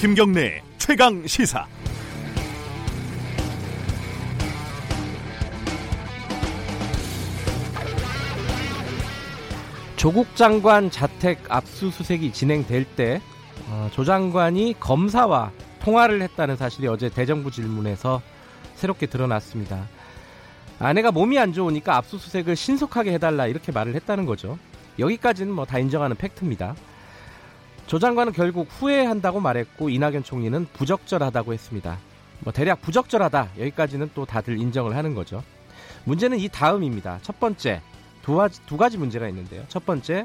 김경래 최강 시사. 조국 장관 자택 압수수색이 진행될 때 어, 조 장관이 검사와 통화를 했다는 사실이 어제 대정부 질문에서 새롭게 드러났습니다. 아내가 몸이 안 좋으니까 압수수색을 신속하게 해달라 이렇게 말을 했다는 거죠. 여기까지는 뭐 다 인정하는 팩트입니다. 조 장관은 결국 후회한다고 말했고 이낙연 총리는 부적절하다고 했습니다. 뭐 대략 부적절하다 여기까지는 또 다들 인정을 하는 거죠. 문제는 이 다음입니다. 첫 번째 두 가지, 두 가지 문제가 있는데요. 첫 번째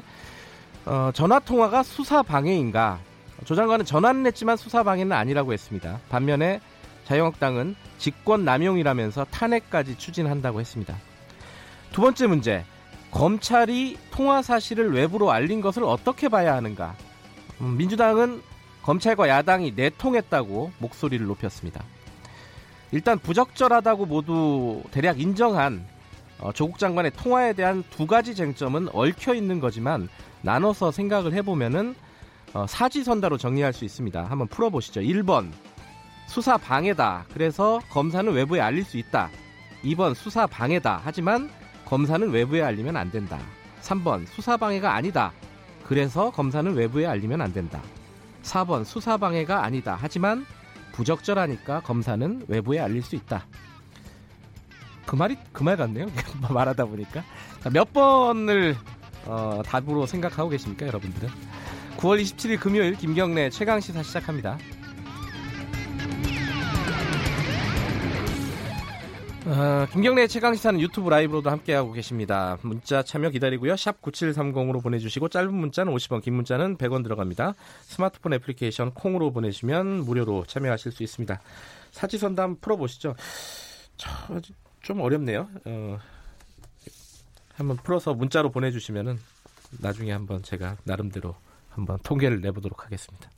어, 전화 통화가 수사 방해인가? 조 장관은 전화는 했지만 수사 방해는 아니라고 했습니다. 반면에 자유한국당은 직권 남용이라면서 탄핵까지 추진한다고 했습니다. 두 번째 문제 검찰이 통화 사실을 외부로 알린 것을 어떻게 봐야 하는가? 음, 민주당은 검찰과 야당이 내통했다고 목소리를 높였습니다. 일단 부적절하다고 모두 대략 인정한 어, 조국 장관의 통화에 대한 두 가지 쟁점은 얽혀 있는 거지만 나눠서 생각을 해보면은 어, 사지선다로 정리할 수 있습니다. 한번 풀어보시죠. 1번 수사 방해다. 그래서 검사는 외부에 알릴 수 있다. 2번 수사 방해다. 하지만 검사는 외부에 알리면 안 된다. 3번 수사 방해가 아니다. 그래서 검사는 외부에 알리면 안 된다. 4번 수사 방해가 아니다. 하지만 부적절하니까 검사는 외부에 알릴 수 있다. 그 말이 그 말 같네요. 말하다 보니까 자, 몇 번을 어, 답으로 생각하고 계십니까, 여러분들은? 9월 27일 금요일 김경래 최강 시사 시작합니다. 어, 김경래 최강시사는 유튜브 라이브로도 함께하고 계십니다. 문자 참여 기다리고요. 샵 9730으로 보내주시고 짧은 문자는 50원, 긴 문자는 100원 들어갑니다. 스마트폰 애플리케이션 콩으로 보내시면 무료로 참여하실 수 있습니다. 사지선다 풀어보시죠. 저, 좀 어렵네요. 어, 한번 풀어서 문자로 보내주시면은 나중에 한번 제가 나름대로 한번 통계를 내보도록 하겠습니다.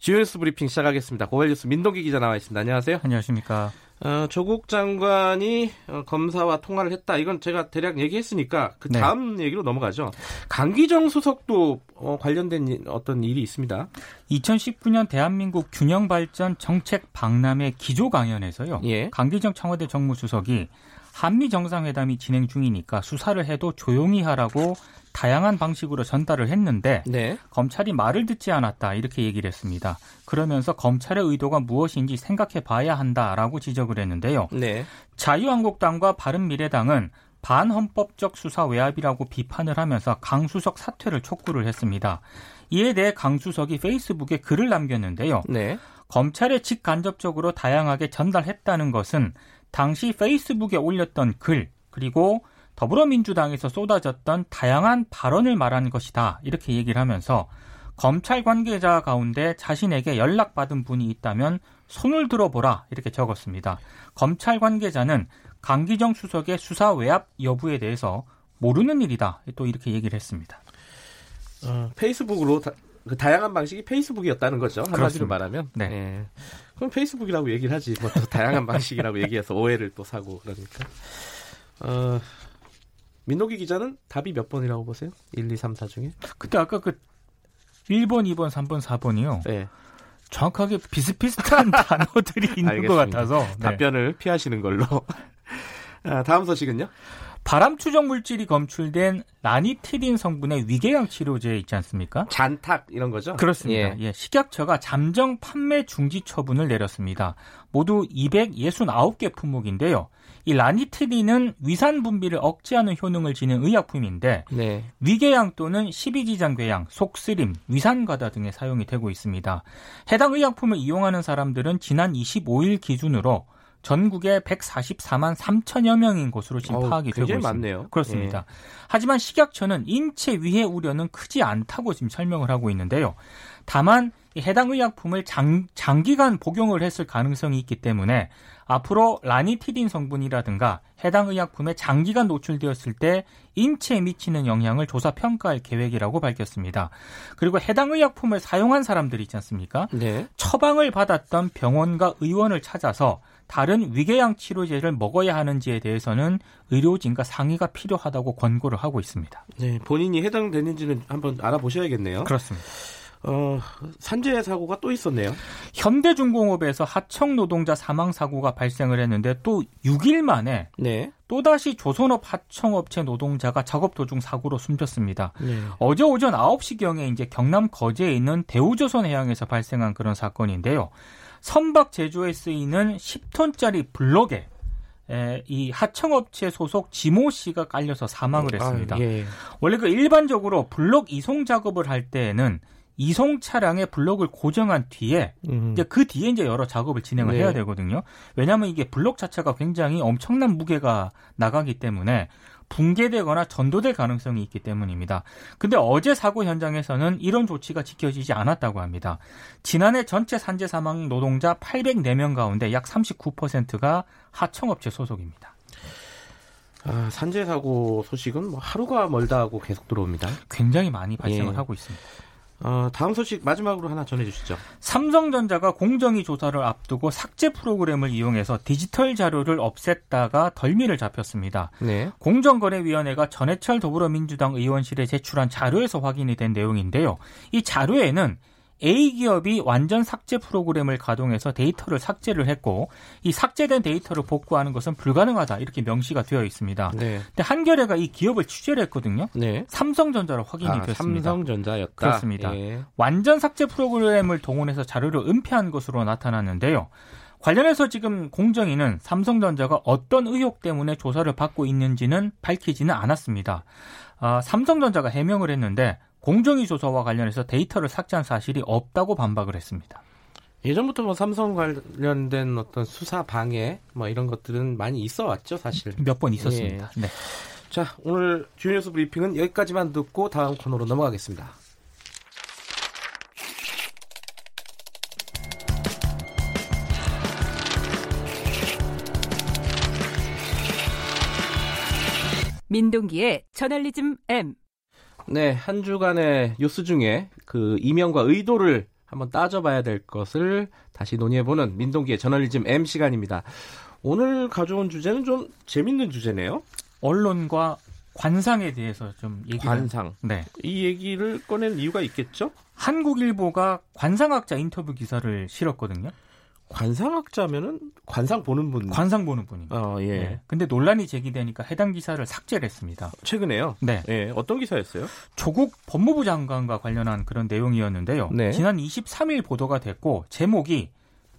주요 뉴스 브리핑 시작하겠습니다. 고발 뉴스 민동기 기자 나와 있습니다. 안녕하세요. 안녕하십니까. 어, 조국 장관이 어, 검사와 통화를 했다. 이건 제가 대략 얘기했으니까 그 네. 다음 네. 얘기로 넘어가죠. 강기정 수석도 어, 관련된 어떤 일이 있습니다. 2019년 대한민국 균형 발전 정책 박람회 기조 강연에서요. 예. 강기정 청와대 정무수석이 한미 정상회담이 진행 중이니까 수사를 해도 조용히 하라고 다양한 방식으로 전달을 했는데 네. 검찰이 말을 듣지 않았다 이렇게 얘기를 했습니다. 그러면서 검찰의 의도가 무엇인지 생각해 봐야 한다라고 지적을 했는데요. 네. 자유한국당과 바른미래당은 반헌법적 수사 외압이라고 비판을 하면서 강수석 사퇴를 촉구를 했습니다. 이에 대해 강수석이 페이스북에 글을 남겼는데요. 네. 검찰에 직간접적으로 다양하게 전달했다는 것은 당시 페이스북에 올렸던 글 그리고 더불어민주당에서 쏟아졌던 다양한 발언을 말한 것이다. 이렇게 얘기를 하면서 검찰 관계자 가운데 자신에게 연락받은 분이 있다면 손을 들어보라. 이렇게 적었습니다. 검찰 관계자는 강기정 수석의 수사 외압 여부에 대해서 모르는 일이다. 또 이렇게 얘기를 했습니다. 어, 페이스북으로 다, 그 다양한 방식이 페이스북이었다는 거죠. 한마디로 말하면. 네. 네. 그럼 페이스북이라고 얘기를 하지. 뭐 다양한 방식이라고 얘기해서 오해를 또 사고 그러니까. 어, 민노기 기자는 답이 몇 번이라고 보세요? 1, 2, 3, 4 중에? 그때 아까 그 1번, 2번, 3번, 4번이요. 네. 정확하게 비슷비슷한 단어들이 있는 알겠습니다. 것 같아서 네. 답변을 피하시는 걸로. 아, 다음 소식은요? 바람 추정 물질이 검출된 라니티딘 성분의 위궤양 치료제 있지 않습니까? 잔탁 이런 거죠? 그렇습니다. 예. 예. 식약처가 잠정 판매 중지 처분을 내렸습니다. 모두 269개 품목인데요. 이 라니트린은 위산 분비를 억제하는 효능을 지닌 의약품인데 네. 위궤양 또는 십이지장궤양, 속쓰림, 위산과다 등에 사용이 되고 있습니다. 해당 의약품을 이용하는 사람들은 지난 25일 기준으로 전국에 144만 3천여 명인 것으로 지금 어우, 파악이 되고 있습니다. 많네요. 그렇습니다. 예. 하지만 식약처는 인체 위해 우려는 크지 않다고 지금 설명을 하고 있는데요. 다만 해당 의약품을 장, 장기간 복용을 했을 가능성이 있기 때문에 앞으로 라니티딘 성분이라든가 해당 의약품에 장기간 노출되었을 때 인체에 미치는 영향을 조사 평가할 계획이라고 밝혔습니다. 그리고 해당 의약품을 사용한 사람들이 있지 않습니까? 네. 처방을 받았던 병원과 의원을 찾아서 다른 위궤양 치료제를 먹어야 하는지에 대해서는 의료진과 상의가 필요하다고 권고를 하고 있습니다. 네, 본인이 해당되는지는 한번 알아보셔야겠네요. 그렇습니다. 어, 산재 사고가 또 있었네요. 현대중공업에서 하청 노동자 사망 사고가 발생을 했는데 또 6일 만에 네. 또다시 조선업 하청업체 노동자가 작업 도중 사고로 숨졌습니다. 네. 어제 오전 9시경에 이제 경남 거제에 있는 대우조선 해양에서 발생한 그런 사건인데요. 선박 제조에 쓰이는 10톤짜리 블럭에 이 하청업체 소속 지모 씨가 깔려서 사망을 아, 했습니다. 아, 예. 원래 그 일반적으로 블럭 이송 작업을 할 때에는 이송 차량의 블록을 고정한 뒤에 음. 이제 그 뒤에 이제 여러 작업을 진행을 네. 해야 되거든요. 왜냐하면 이게 블록 자체가 굉장히 엄청난 무게가 나가기 때문에 붕괴되거나 전도될 가능성이 있기 때문입니다. 근데 어제 사고 현장에서는 이런 조치가 지켜지지 않았다고 합니다. 지난해 전체 산재 사망 노동자 804명 가운데 약 39%가 하청업체 소속입니다. 아, 산재 사고 소식은 뭐 하루가 멀다 하고 계속 들어옵니다. 굉장히 많이 발생을 예. 하고 있습니다. 어, 다음 소식 마지막으로 하나 전해주시죠. 삼성전자가 공정위 조사를 앞두고 삭제 프로그램을 이용해서 디지털 자료를 없앴다가 덜미를 잡혔습니다. 네. 공정거래위원회가 전해철 더불어민주당 의원실에 제출한 자료에서 확인이 된 내용인데요. 이 자료에는 A기업이 완전 삭제 프로그램을 가동해서 데이터를 삭제를 했고 이 삭제된 데이터를 복구하는 것은 불가능하다 이렇게 명시가 되어 있습니다. 네. 근데 한겨레가 이 기업을 취재를 했거든요. 네. 삼성전자로 확인이 아, 됐습니다. 삼성전자였다. 그렇습니다. 예. 완전 삭제 프로그램을 동원해서 자료를 은폐한 것으로 나타났는데요. 관련해서 지금 공정위는 삼성전자가 어떤 의혹 때문에 조사를 받고 있는지는 밝히지는 않았습니다. 아, 삼성전자가 해명을 했는데 공정위 조사와 관련해서 데이터를 삭제한 사실이 없다고 반박을 했습니다. 예전부터 뭐 삼성 관련된 어떤 수사 방해 뭐 이런 것들은 많이 있어 왔죠, 사실. 몇 번 있었습니다. 예. 네. 자, 오늘 주니어스 브리핑은 여기까지만 듣고 다음 코너로 넘어가겠습니다. 민동기의 저널리즘 M. 네, 한 주간의 뉴스 중에 그 이명과 의도를 한번 따져봐야 될 것을 다시 논의해보는 민동기의 저널리즘 M 시간입니다. 오늘 가져온 주제는 좀 재밌는 주제네요. 언론과 관상에 대해서 좀 얘기. 관상. 네. 이 얘기를 꺼낸 이유가 있겠죠? 한국일보가 관상학자 인터뷰 기사를 실었거든요. 관상학자면은 관상 보는 분. 관상 보는 분입니다. 어, 예. 네. 근데 논란이 제기되니까 해당 기사를 삭제를 했습니다. 최근에요? 네. 예. 어떤 기사였어요? 조국 법무부 장관과 관련한 그런 내용이었는데요. 네. 지난 23일 보도가 됐고 제목이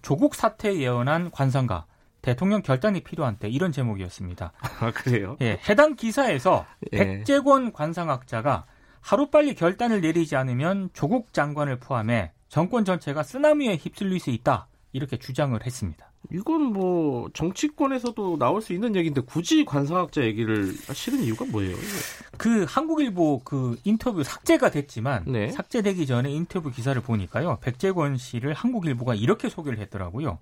조국 사태 예언한 관상가 대통령 결단이 필요한 때 이런 제목이었습니다. 아, 그래요? 예. 해당 기사에서 예. 백재권 관상학자가 하루빨리 결단을 내리지 않으면 조국 장관을 포함해 정권 전체가 쓰나미에 휩쓸릴 수 있다. 이렇게 주장을 했습니다. 이건 뭐 정치권에서도 나올 수 있는 얘기인데 굳이 관상학자 얘기를 실은 이유가 뭐예요? 그 한국일보 그 인터뷰 삭제가 됐지만 네. 삭제되기 전에 인터뷰 기사를 보니까요 백재권 씨를 한국일보가 이렇게 소개를 했더라고요.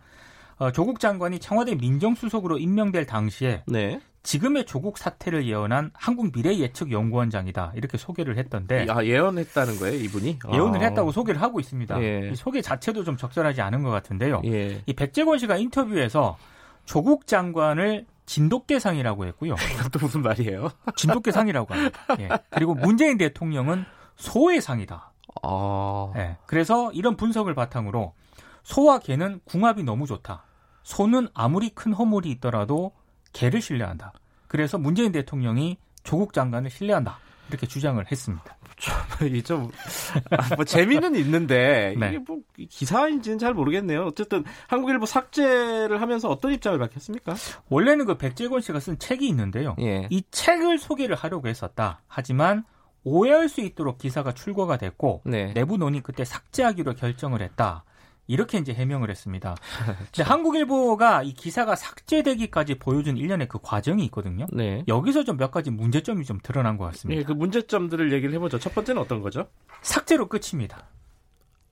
어, 조국 장관이 청와대 민정수석으로 임명될 당시에 네. 지금의 조국 사태를 예언한 한국 미래 예측 연구원장이다 이렇게 소개를 했던데 아, 예언했다는 거예요 이분이 예언을 아. 했다고 소개를 하고 있습니다. 예. 이 소개 자체도 좀 적절하지 않은 것 같은데요. 예. 이 백재권 씨가 인터뷰에서 조국 장관을 진돗개상이라고 했고요. 이것도 무슨 말이에요? 진돗개상이라고 합니다. 예. 그리고 문재인 대통령은 소의상이다. 아. 예. 그래서 이런 분석을 바탕으로 소와 개는 궁합이 너무 좋다. 소는 아무리 큰 허물이 있더라도 개를 신뢰한다. 그래서 문재인 대통령이 조국 장관을 신뢰한다. 이렇게 주장을 했습니다. 좀, 아, 뭐, 재미는 있는데, 네. 이게 뭐, 기사인지는 잘 모르겠네요. 어쨌든, 한국일보 삭제를 하면서 어떤 입장을 밝혔습니까? 원래는 그 백재권 씨가 쓴 책이 있는데요. 예. 이 책을 소개를 하려고 했었다. 하지만, 오해할 수 있도록 기사가 출고가 됐고, 네. 내부 논의 그때 삭제하기로 결정을 했다. 이렇게 이제 해명을 했습니다. 근데 한국일보가 이 기사가 삭제되기까지 보여준 일련의 그 과정이 있거든요. 네. 여기서 좀 몇 가지 문제점이 좀 드러난 것 같습니다. 네, 그 문제점들을 얘기를 해보죠. 첫 번째는 어떤 거죠? 삭제로 끝입니다.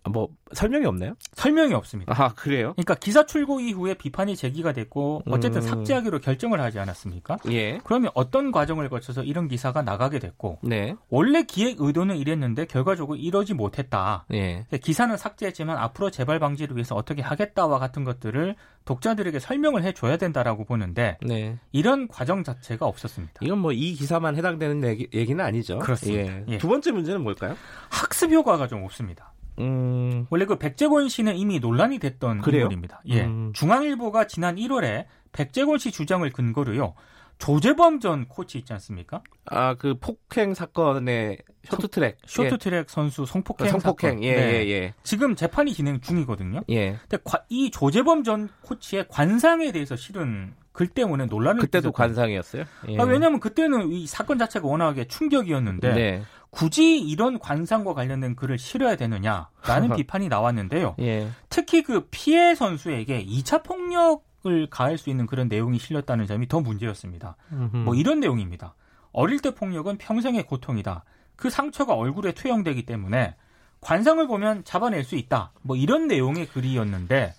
뭐 설명이 없나요? 설명이 없습니다. 아 그래요? 그러니까 기사 출고 이후에 비판이 제기가 됐고 어쨌든 음... 삭제하기로 결정을 하지 않았습니까? 예. 그러면 어떤 과정을 거쳐서 이런 기사가 나가게 됐고 네. 원래 기획 의도는 이랬는데 결과적으로 이러지 못했다. 예. 기사는 삭제했지만 앞으로 재발 방지를 위해서 어떻게 하겠다와 같은 것들을 독자들에게 설명을 해줘야 된다라고 보는데 네. 이런 과정 자체가 없었습니다. 이건 뭐 이 기사만 해당되는 얘기, 는 아니죠. 그렇습니다. 예. 예. 두 번째 문제는 뭘까요? 학습 효과가 좀 없습니다. 음... 원래 그 백재권 씨는 이미 논란이 됐던 그래요? 인물입니다. 예. 음... 중앙일보가 지난 1월에 백재권 씨 주장을 근거로요. 조재범 전 코치 있지 않습니까? 아, 그 폭행 사건의 쇼트트랙. 쇼트트랙 예. 선수 성폭행. 어, 성폭행. 사건. 예, 네. 예, 예. 지금 재판이 진행 중이거든요. 예. 근데 이 조재범 전 코치의 관상에 대해서 실은 글 때문에 논란을 그때도 관상이었어요? 예. 아, 왜냐하면 그때는 이 사건 자체가 워낙에 충격이었는데 네. 굳이 이런 관상과 관련된 글을 실어야 되느냐라는 비판이 나왔는데요. 예. 특히 그 피해 선수에게 2차 폭력 을 가할 수 있는 그런 내용이 실렸다는 점이 더 문제였습니다. 음흠. 뭐 이런 내용입니다. 어릴 때 폭력은 평생의 고통이다. 그 상처가 얼굴에 투영되기 때문에 관상을 보면 잡아낼 수 있다. 뭐 이런 내용의 글이었는데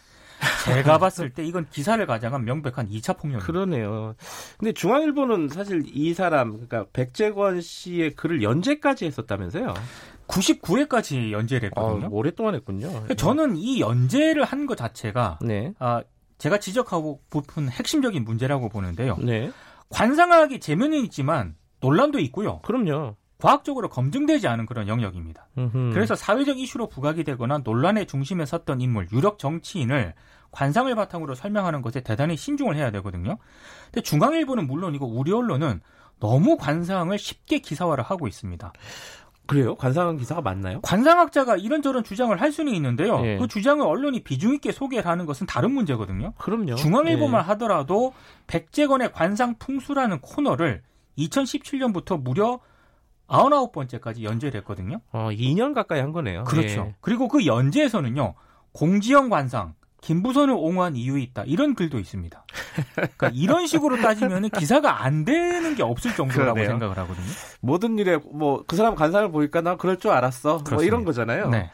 제가 봤을 때 이건 기사를 가장한 명백한 2차 폭력입니다. 그러네요. 근데 중앙일보는 사실 이 사람 그러니까 백재권 씨의 글을 연재까지 했었다면서요? 99회까지 연재를 했거든요. 아, 오랫동안 했군요. 저는 이 연재를 한 것 자체가 네. 아, 제가 지적하고 싶은 핵심적인 문제라고 보는데요. 네. 관상학이 재면은 있지만 논란도 있고요. 그럼요. 과학적으로 검증되지 않은 그런 영역입니다. 음흠. 그래서 사회적 이슈로 부각이 되거나 논란의 중심에 섰던 인물, 유력 정치인을 관상을 바탕으로 설명하는 것에 대단히 신중을 해야 되거든요. 근데 중앙일보는 물론이고 우리 언론은 너무 관상을 쉽게 기사화를 하고 있습니다. 그래요? 관상학 기사가 맞나요? 관상학자가 이런저런 주장을 할 수는 있는데요. 예. 그 주장을 언론이 비중 있게 소개를 하는 것은 다른 문제거든요. 그럼요. 중앙일보만 예. 하더라도 백제건의 관상 풍수라는 코너를 2017년부터 무려 99번째까지 연재를 했거든요. 어, 2년 가까이 한 거네요. 그렇죠. 예. 그리고 그 연재에서는요. 공지영 관상, 김부선을 옹호한 이유 있다 이런 글도 있습니다. 그러니까 이런 식으로 따지면 기사가 안 되는 게 없을 정도라고 그러네요. 생각을 하거든요. 모든 일에 뭐 그 사람 관상을 보니까 나 그럴 줄 알았어. 그렇습니다. 뭐 이런 거잖아요. 네.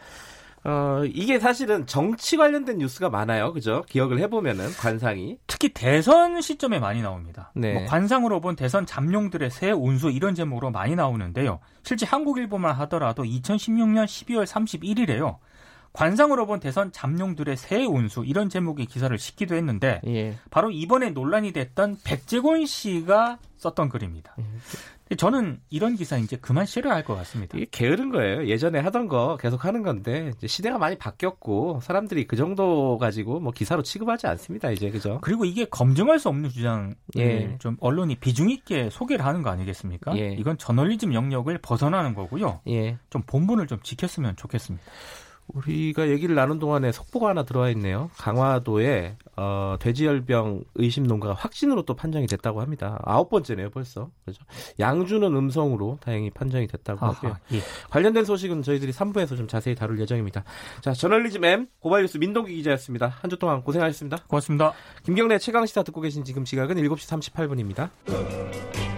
어, 이게 사실은 정치 관련된 뉴스가 많아요. 그죠? 기억을 해보면은, 관상이. 특히 대선 시점에 많이 나옵니다. 네. 뭐 관상으로 본 대선 잠룡들의 새 운수 이런 제목으로 많이 나오는데요. 실제 한국일보만 하더라도 2016년 12월 31일에요. 관상으로 본 대선 잠룡들의 새 운수 이런 제목의 기사를 싣기도 했는데 예. 바로 이번에 논란이 됐던 백재곤 씨가 썼던 글입니다. 예. 저는 이런 기사 이제 그만 싫어야 할것 같습니다. 이게 게으른 거예요. 예전에 하던 거 계속 하는 건데 시대가 많이 바뀌었고 사람들이 그 정도 가지고 뭐 기사로 취급하지 않습니다. 이제 그죠? 그리고 이게 검증할 수 없는 주장 예. 좀 언론이 비중 있게 소개를 하는 거 아니겠습니까? 예. 이건 저널리즘 영역을 벗어나는 거고요. 예. 좀 본분을 좀 지켰으면 좋겠습니다. 우리가 얘기를 나눈 동안에 속보가 하나 들어와 있네요. 강화도에 어, 돼지열병 의심 농가가 확진으로 또 판정이 됐다고 합니다. 아홉 번째네요, 벌써. 그죠? 양주는 음성으로 다행히 판정이 됐다고 아하, 하고요. 예. 관련된 소식은 저희들이 3부에서 좀 자세히 다룰 예정입니다. 자, 저널리즘 M 고발뉴스 민동기 기자였습니다. 한 주 동안 고생하셨습니다. 고맙습니다. 김경래 최강 시사 듣고 계신 지금 시각은 7시 38분입니다.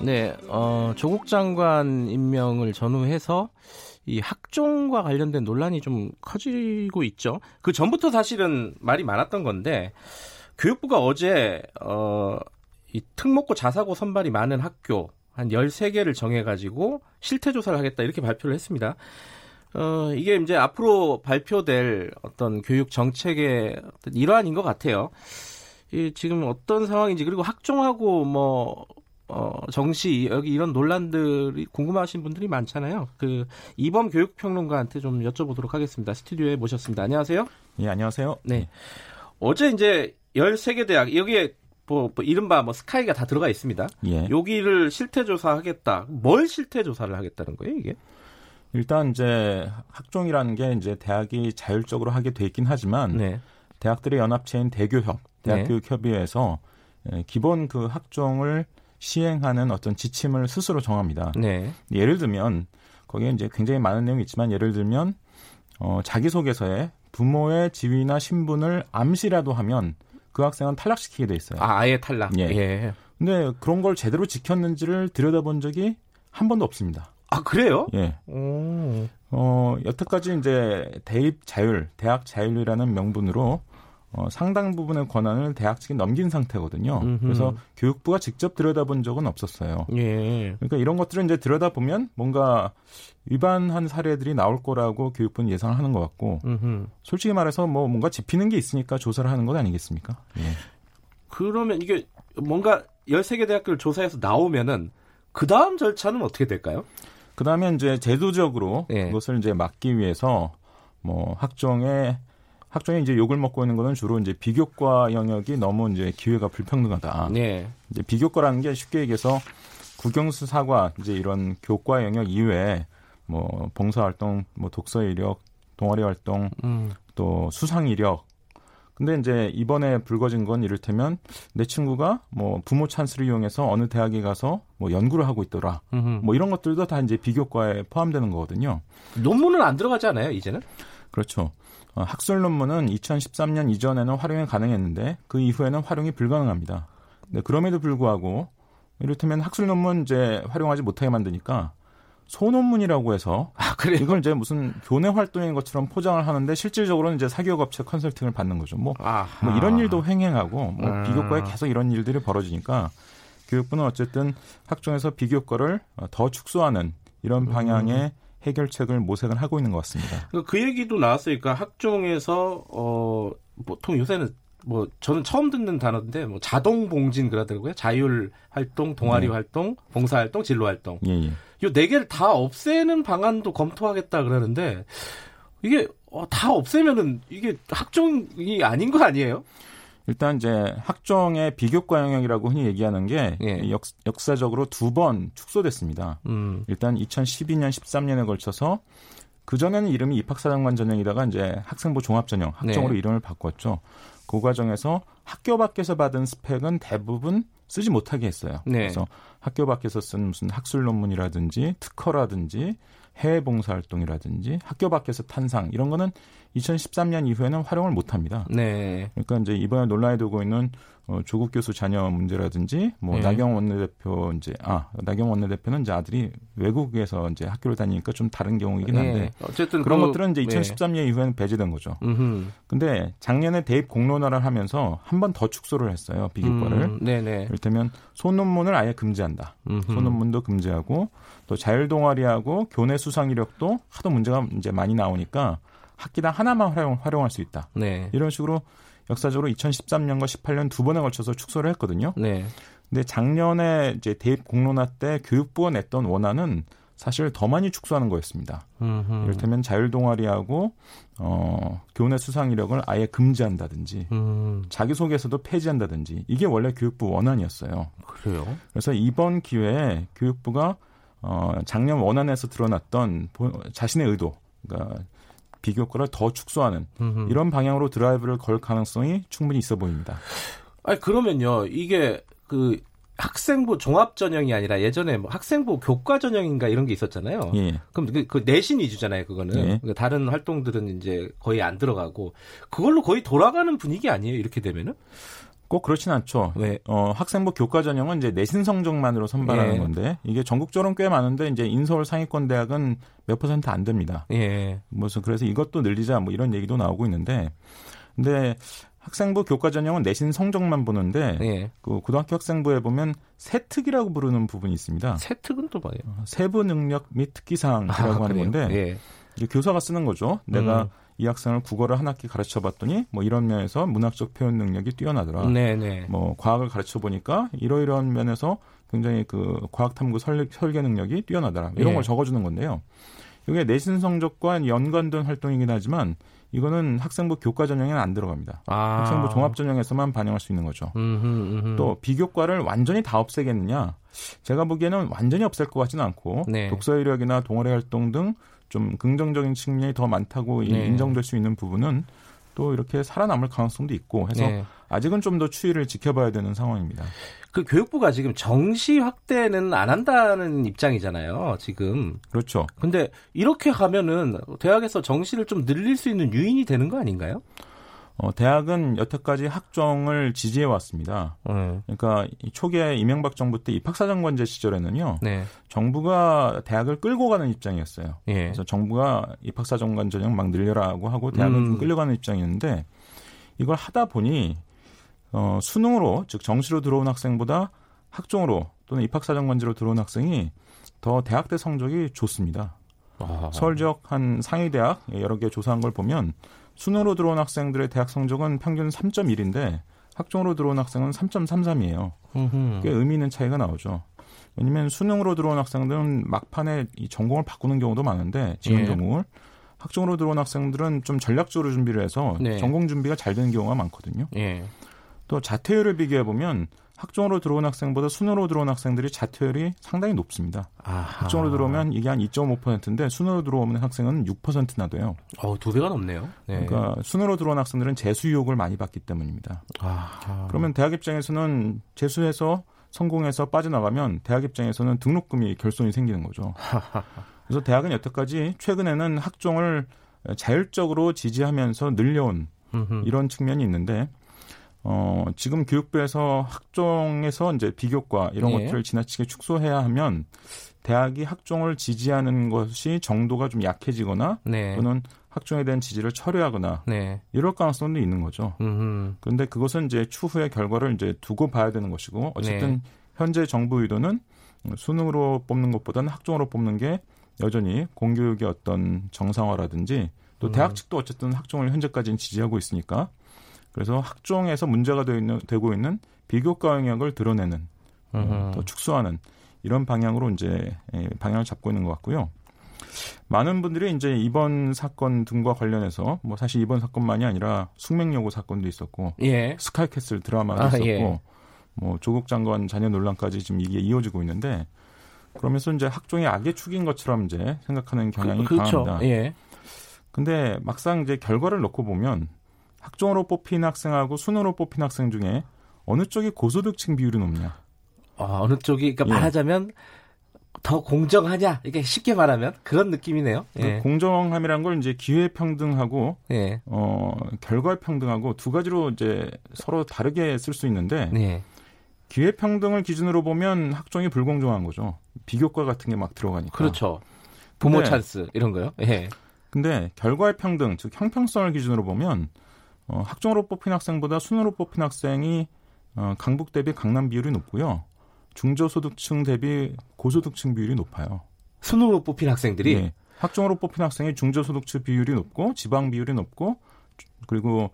네, 어, 조국 장관 임명을 전후해서 이 학종과 관련된 논란이 좀 커지고 있죠. 그 전부터 사실은 말이 많았던 건데 교육부가 어제 어, 이 특목고 자사고 선발이 많은 학교 한 13개를 정해 가지고 실태 조사를 하겠다 이렇게 발표를 했습니다. 어, 이게 이제 앞으로 발표될 어떤 교육 정책의 어떤 일환인 것 같아요. 이 지금 어떤 상황인지 그리고 학종하고 뭐 어, 정시 여기 이런 논란들이 궁금하신 분들이 많잖아요. 그 이범 교육평론가한테 좀 여쭤보도록 하겠습니다. 스튜디오에 모셨습니다. 안녕하세요. 예, 안녕하세요. 네. 어제 이제 13개 대학 여기에 뭐, 뭐 이른바 뭐 스카이가 다 들어가 있습니다. 예. 여기를 실태 조사하겠다. 뭘 실태 조사를 하겠다는 거예요, 이게? 일단 이제 학종이라는 게 이제 대학이 자율적으로 하게 돼 있긴 하지만 네. 대학들의 연합체인 대교협, 대학교육협의회에서 네. 기본 그 학종을 시행하는 어떤 지침을 스스로 정합니다. 네. 예를 들면 거기에 이제 굉장히 많은 내용이 있지만 예를 들면 어, 자기소개서에 부모의 지위나 신분을 암시라도 하면 그 학생은 탈락시키게 돼 있어요. 아, 아예 탈락. 예. 예. 근데 그런 걸 제대로 지켰는지를 들여다본 적이 한 번도 없습니다. 아 그래요? 예. 오. 어 여태까지 이제 대입 자율, 대학 자율이라는 명분으로 어, 상당 부분의 권한을 대학 측에 넘긴 상태거든요. 음흠. 그래서 교육부가 직접 들여다본 적은 없었어요. 예. 그러니까 이런 것들을 이제 들여다보면 뭔가 위반한 사례들이 나올 거라고 교육부는 예상을 하는 것 같고, 음흠. 솔직히 말해서 뭐 뭔가 짚히는 게 있으니까 조사를 하는 것 아니겠습니까? 예. 그러면 이게 뭔가 13개 대학교를 조사해서 나오면은 그 다음 절차는 어떻게 될까요? 그 다음에 이제 제도적으로 예. 그것을 이제 막기 위해서 뭐 학종에 학종에 이제 욕을 먹고 있는 거는 주로 이제 비교과 영역이 너무 이제 기회가 불평등하다. 네. 이제 비교과라는 게 쉽게 얘기해서 국영수 사과 이제 이런 교과 영역 이외에 뭐 봉사 활동, 뭐 독서 이력, 동아리 활동, 음. 또 수상 이력. 근데 이제 이번에 불거진 건 이를테면 내 친구가 뭐 부모 찬스를 이용해서 어느 대학에 가서 뭐 연구를 하고 있더라. 음흠. 뭐 이런 것들도 다 이제 비교과에 포함되는 거거든요. 논문은 안 들어가지 않아요, 이제는? 그렇죠. 어, 학술 논문은 2013년 이전에는 활용이 가능했는데 그 이후에는 활용이 불가능합니다. 네, 그럼에도 불구하고 이를테면 학술 논문 이제 활용하지 못하게 만드니까 소논문이라고 해서 아, 그래요? 이걸 이제 무슨 교내 활동인 것처럼 포장을 하는데 실질적으로는 이제 사교육 업체 컨설팅을 받는 거죠. 뭐, 뭐 이런 일도 횡행하고 뭐 음. 비교과에 계속 이런 일들이 벌어지니까 교육부는 어쨌든 학종에서 비교과를 더 축소하는 이런 방향의 음. 해결책을 모색을 하고 있는 것 같습니다. 그, 그 얘기도 나왔으니까 학종에서 어 보통 요새는 뭐 저는 처음 듣는 단어인데 뭐 자동 봉진 그러더라고요. 자율 활동, 동아리 네. 활동, 봉사 활동, 진로 활동. 예, 예. 요네 개를 다 없애는 방안도 검토하겠다 그러는데 이게 어, 다 없애면은 이게 학종이 아닌 거 아니에요? 일단 이제 학종의 비교과 영역이라고 흔히 얘기하는 게 예. 역, 역사적으로 두 번 축소됐습니다. 음. 일단 2012년, 13년에 걸쳐서 그 전에는 이름이 입학사정관 전형이다가 이제 학생부 종합 전형 학종으로 네. 이름을 바꿨죠. 그 과정에서 학교 밖에서 받은 스펙은 대부분 쓰지 못하게 했어요. 네. 그래서 학교 밖에서 쓴 무슨 학술 논문이라든지 특허라든지 해외 봉사 활동이라든지 학교 밖에서 탄상 이런 거는 2013년 이후에는 활용을 못 합니다. 네. 그러니까 이제 이번에 논란이 되고 있는 어, 조국 교수 자녀 문제라든지 뭐 네. 나경 원내대표 이제 아 나경 원내대표는 이제 아들이 외국에서 이제 학교를 다니니까 좀 다른 경우이긴 네. 한데 네. 어쨌든 그런 그, 것들은 이제 2013년 네. 이후에는 배제된 거죠. 음흠. 근데 작년에 대입 공론화를 하면서 한 번 더 축소를 했어요 비교과를. 음, 네네. 이를테면 소논문을 아예 금지한다. 음흠. 소논문도 금지하고 또 자율 동아리하고 교내 수상 이력도 하도 문제가 이제 많이 나오니까 학기당 하나만 활용, 활용할 수 있다. 네. 이런 식으로 역사적으로 2013년과 18년 두 번에 걸쳐서 축소를 했거든요. 네. 근데 작년에 이제 대입 공론화 때 교육부가 냈던 원안은 사실 더 많이 축소하는 거였습니다. 음흠. 이를테면 자율 동아리하고 어 교내 수상 이력을 아예 금지한다든지 음. 자기 소개서도 폐지한다든지 이게 원래 교육부 원안이었어요. 그래요? 그래서 이번 기회에 교육부가 어 작년 원안에서 드러났던 자신의 의도 그러니까 비교과를 더 축소하는 음흠. 이런 방향으로 드라이브를 걸 가능성이 충분히 있어 보입니다. 아니 그러면요 이게 그 학생부 종합 전형이 아니라 예전에 뭐 학생부 교과 전형인가 이런 게 있었잖아요. 예. 그럼 그, 그 내신 위주잖아요, 그거는. 예. 그러니까 다른 활동들은 이제 거의 안 들어가고 그걸로 거의 돌아가는 분위기 아니에요, 이렇게 되면은? 꼭 그렇진 않죠. 네. 어, 학생부 교과 전형은 이제 내신 성적만으로 선발하는 예. 건데 이게 전국적으로 꽤 많은데 이제 인서울 상위권 대학은 몇 퍼센트 안 됩니다. 예. 무슨 그래서 이것도 늘리자 뭐 이런 얘기도 나오고 있는데 근데 학생부 교과 전형은 내신 성적만 보는데 예. 그 고등학교 학생부에 보면 세특이라고 부르는 부분이 있습니다. 세특은 또 뭐예요? 어, 세부 능력 및 특기사항이라고 아, 하는 건데 예. 이제 교사가 쓰는 거죠. 내가 음. 이 학생을 국어를 한 학기 가르쳐 봤더니 뭐 이런 면에서 문학적 표현 능력이 뛰어나더라. 네네. 네. 뭐 과학을 가르쳐 보니까 이러이러한 면에서 굉장히 그 과학 탐구 설계, 설계 능력이 뛰어나더라. 이런 네. 걸 적어 주는 건데요. 이게 내신 성적과 연관된 활동이긴 하지만 이거는 학생부 교과 전형에는 안 들어갑니다. 아. 학생부 종합 전형에서만 반영할 수 있는 거죠. 음흠, 음흠. 또 비교과를 완전히 다 없애겠느냐? 제가 보기에는 완전히 없앨 것 같지는 않고 네. 독서 이력이나 동아리 활동 등 좀 긍정적인 측면이 더 많다고 네. 인정될 수 있는 부분은 또 이렇게 살아남을 가능성도 있고 해서 네. 아직은 좀 더 추이를 지켜봐야 되는 상황입니다. 그 교육부가 지금 정시 확대는 안 한다는 입장이잖아요, 지금. 그렇죠. 근데 이렇게 가면은 대학에서 정시를 좀 늘릴 수 있는 유인이 되는 거 아닌가요? 어, 대학은 여태까지 학종을 지지해 왔습니다. 네. 그러니까 초기에 이명박 정부 때 입학사정관제 시절에는요. 네. 정부가 대학을 끌고 가는 입장이었어요. 예. 그래서 정부가 입학사정관 전형 막 늘려라고 하고 대학을 음. 끌려가는 입장이었는데 이걸 하다 보니 어, 수능으로 즉 정시로 들어온 학생보다 학종으로 또는 입학사정관제로 들어온 학생이 더 대학대 성적이 좋습니다. 아. 서울 지역 한 상위 대학 여러 개 조사한 걸 보면 순으로 들어온 학생들의 대학 성적은 평균 3.1인데 학종으로 들어온 학생은 3.33이에요. 꽤 의미 있는 차이가 나오죠. 왜냐면 수능으로 들어온 학생들은 막판에 이 전공을 바꾸는 경우도 많은데 지원 예. 전공을 학종으로 들어온 학생들은 좀 전략적으로 준비를 해서 네. 전공 준비가 잘 되는 경우가 많거든요. 예. 또 자퇴율을 비교해 보면 학종으로 들어온 학생보다 순으로 들어온 학생들이 자퇴율이 상당히 높습니다. 아하. 학종으로 들어오면 이게 한 2.5%인데 순으로 들어오는 학생은 6%나 돼요. 어, 두 배가 넘네요. 네. 그러니까 순으로 들어온 학생들은 재수 유혹을 많이 받기 때문입니다. 아하. 그러면 대학 입장에서는 재수해서 성공해서 빠져나가면 대학 입장에서는 등록금이 결손이 생기는 거죠. 그래서 대학은 여태까지 최근에는 학종을 자율적으로 지지하면서 늘려온 이런 측면이 있는데 어, 지금 교육부에서 학종에서 이제 비교과 이런 네. 것들을 지나치게 축소해야 하면 대학이 학종을 지지하는 것이 정도가 좀 약해지거나 네. 또는 학종에 대한 지지를 철회하거나 네. 이럴 가능성도 있는 거죠. 음흠. 그런데 그것은 이제 추후의 결과를 이제 두고 봐야 되는 것이고 어쨌든 네. 현재 정부 의도는 수능으로 뽑는 것보다는 학종으로 뽑는 게 여전히 공교육의 어떤 정상화라든지 또 음. 대학 측도 어쨌든 학종을 현재까지는 지지하고 있으니까 그래서 학종에서 문제가 되어 있는, 되고 있는 비교과 영역을 드러내는 어, 더 축소하는 이런 방향으로 이제 예, 방향을 잡고 있는 것 같고요. 많은 분들이 이제 이번 사건 등과 관련해서 뭐 사실 이번 사건만이 아니라 숙명여고 사건도 있었고 예. 스카이캐슬 드라마도 아, 있었고 예. 뭐 조국 장관 자녀 논란까지 지금 이게 이어지고 있는데 그러면서 이제 학종이 악의 축인 것처럼 이제 생각하는 경향이 그, 그렇죠. 강합니다. 예. 근데 막상 이제 결과를 놓고 보면 학종으로 뽑힌 학생하고 순으로 뽑힌 학생 중에 어느 쪽이 고소득층 비율이 높냐? 아, 어느 쪽이 그러니까 예. 말하자면 더 공정하냐? 이게 쉽게 말하면 그런 느낌이네요. 그 예. 공정함이란 걸 이제 기회 평등하고 예. 어, 결과 평등하고 두 가지로 이제 서로 다르게 쓸 수 있는데 예. 기회 평등을 기준으로 보면 학종이 불공정한 거죠. 비교과 같은 게 막 들어가니까. 그렇죠. 부모 근데, 찬스 이런 거요. 예. 근데 결과의 평등, 즉 형평성을 기준으로 보면 어, 학종으로 뽑힌 학생보다 순으로 뽑힌 학생이 어, 강북 대비 강남 비율이 높고요. 중저소득층 대비 고소득층 비율이 높아요. 순으로 뽑힌 학생들이 네. 학종으로 뽑힌 학생이 중저소득층 비율이 높고 지방 비율이 높고 그리고